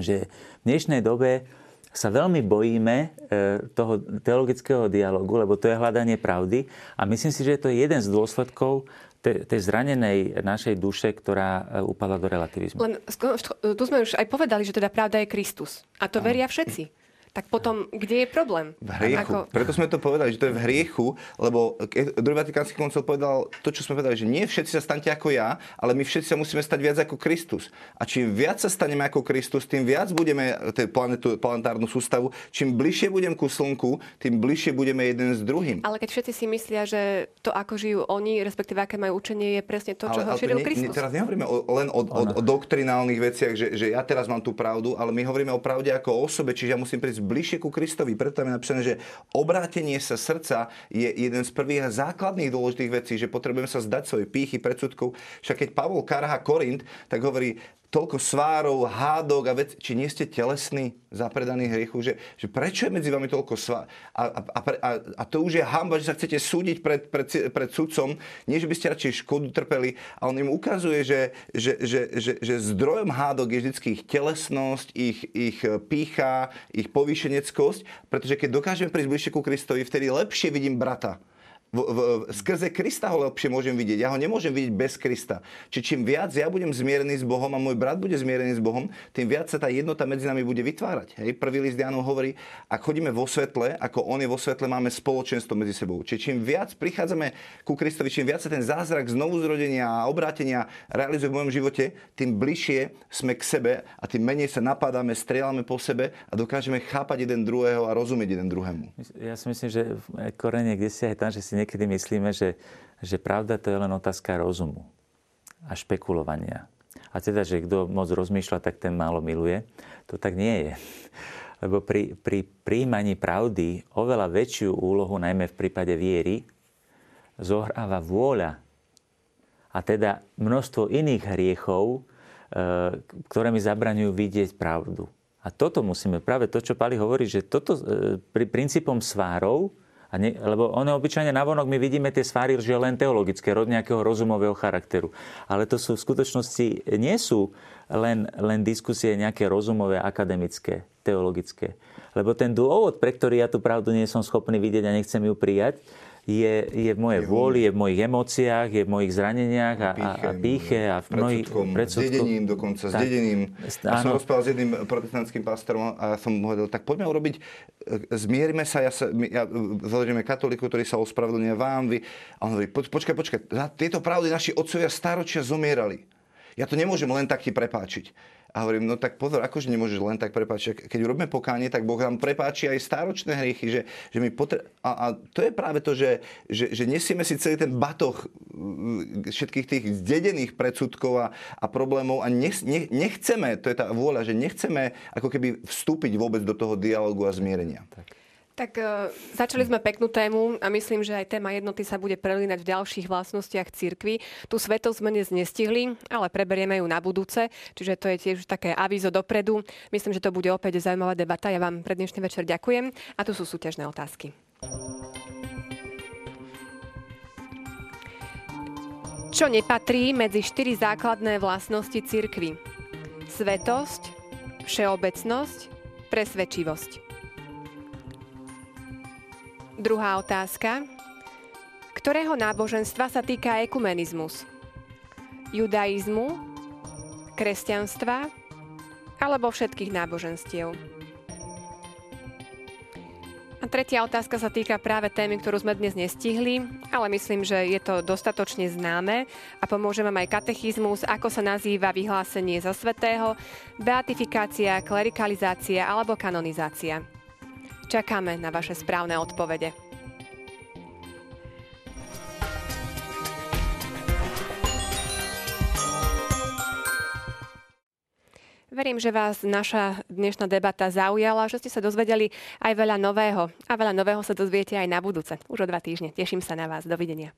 že v dnešnej dobe sa veľmi bojíme e, toho teologického dialogu, lebo to je hľadanie pravdy. A myslím si, že to je jeden z dôsledkov tej zranenej našej duše, ktorá e, upadla do relativizmu. Len tu sme už aj povedali, že teda pravda je Kristus. A to veria všetci tak potom kde je problém? V hriechu. Ako... Preto sme to povedali, že to je v hriechu, lebo druhý Vatikánsky koncil povedal to, čo sme povedali, že nie všetci sa stanete ako ja, ale my všetci sa musíme stať viac ako Kristus. A čím viac sa staneme ako Kristus, tým viac budeme planetu, planetárnu sústavu, čím bližšie budem ku Slnku, tým bližšie budeme jeden s druhým. Ale keď všetci si myslia, že to, ako žijú oni, respektíve aké majú učenie, je presne to, čo ale, ho šíril ne, Kristus. Ne, teraz nehovoríme o, len o, o, o doktrinálnych veciach, že, že ja teraz mám tú pravdu, ale my hovoríme o pravde ako o osobe, čiže ja musím prísť bližšie ku Kristovi. Preto tam je napísané, že obrátenie sa srdca je jeden z prvých a základných dôležitých vecí, že potrebujeme sa zdať svojej pýchy, predsudkov. Však keď Pavol karha Korint, tak hovorí, toľko svárov, hádok a vec, či nie ste telesní, zapredaní hriechu, že, že prečo je medzi vami toľko svár? A, a, a, a to už je hamba, že sa chcete súdiť pred, pred, pred sudcom, nie že by ste radšej škodu trpeli. A on im ukazuje, že, že, že, že, že zdrojom hádok je vždy ich telesnosť, ich, ich pícha, ich povýšeneckosť, pretože keď dokážeme prísť bližšie ku Kristovi, vtedy lepšie vidím brata v, v, skrze Krista ho lepšie môžem vidieť. Ja ho nemôžem vidieť bez Krista. Či čím viac ja budem zmierený s Bohom a môj brat bude zmierený s Bohom, tým viac sa tá jednota medzi nami bude vytvárať. Hej? Prvý list Janov hovorí, ak chodíme vo svetle, ako on je vo svetle, máme spoločenstvo medzi sebou. Čiže čím viac prichádzame ku Kristovi, čím viac sa ten zázrak znovu zrodenia a obrátenia realizuje v mojom živote, tým bližšie sme k sebe a tým menej sa napadáme, strieľame po sebe a dokážeme chápať jeden druhého a rozumieť jeden druhému. Ja si myslím, že korene, kde si aj tam, že si niekedy myslíme, že, že pravda to je len otázka rozumu a špekulovania. A teda, že kto moc rozmýšľa, tak ten málo miluje. To tak nie je. Lebo pri, pri príjmaní pravdy oveľa väčšiu úlohu, najmä v prípade viery, zohráva vôľa. A teda množstvo iných hriechov, e, ktoré mi zabraňujú vidieť pravdu. A toto musíme, práve to, čo Pali hovorí, že toto e, pri princípom svárov a ne, lebo ono obyčajne navonok my vidíme tie sváry že len teologické, rod nejakého rozumového charakteru. Ale to sú v skutočnosti nie sú len, len diskusie nejaké rozumové, akademické, teologické. Lebo ten dôvod, pre ktorý ja tú pravdu nie som schopný vidieť a nechcem ju prijať, je, je v mojej vôli, je v mojich emóciách, je v mojich zraneniach a, a, a píche a v mnohých predsudkom. S dedením dokonca, tak, s dedením. Ja som rozprával s jedným protestantským pastorom a som mu hovoril, tak poďme urobiť, e, zmierime sa, ja, sa, ja založíme katolíku, ktorý sa ospravedlňuje vám, vy. A on hovorí, počkaj, počkaj, za tieto pravdy naši otcovia staročia zomierali. Ja to nemôžem len tak ti prepáčiť. A hovorím, no tak pozor, akože nemôžeš len tak prepáčiť. Keď urobíme pokánie, tak Boh nám prepáči aj stáročné hriechy. Že, že my potre... a, a to je práve to, že, že, že nesieme si celý ten batoh mm, všetkých tých zdedených predsudkov a, a problémov a nech, nech, nechceme, to je tá vôľa, že nechceme ako keby vstúpiť vôbec do toho dialogu a zmierenia. Tak. Tak uh, začali sme peknú tému a myslím, že aj téma jednoty sa bude prelínať v ďalších vlastnostiach cirkvy. Tu svetosť sme dnes nestihli, ale preberieme ju na budúce, čiže to je tiež také avízo dopredu. Myslím, že to bude opäť zaujímavá debata. Ja vám pre dnešný večer ďakujem a tu sú súťažné otázky. Čo nepatrí medzi štyri základné vlastnosti cirkvy? Svetosť, všeobecnosť, presvedčivosť. Druhá otázka. Ktorého náboženstva sa týka ekumenizmus? Judaizmu, kresťanstva alebo všetkých náboženstiev? A tretia otázka sa týka práve témy, ktorú sme dnes nestihli, ale myslím, že je to dostatočne známe a pomôže vám aj katechizmus, ako sa nazýva vyhlásenie za svetého, beatifikácia, klerikalizácia alebo kanonizácia. Čakáme na vaše správne odpovede. Verím, že vás naša dnešná debata zaujala, že ste sa dozvedeli aj veľa nového. A veľa nového sa dozviete aj na budúce, už o dva týždne. Teším sa na vás. Dovidenia.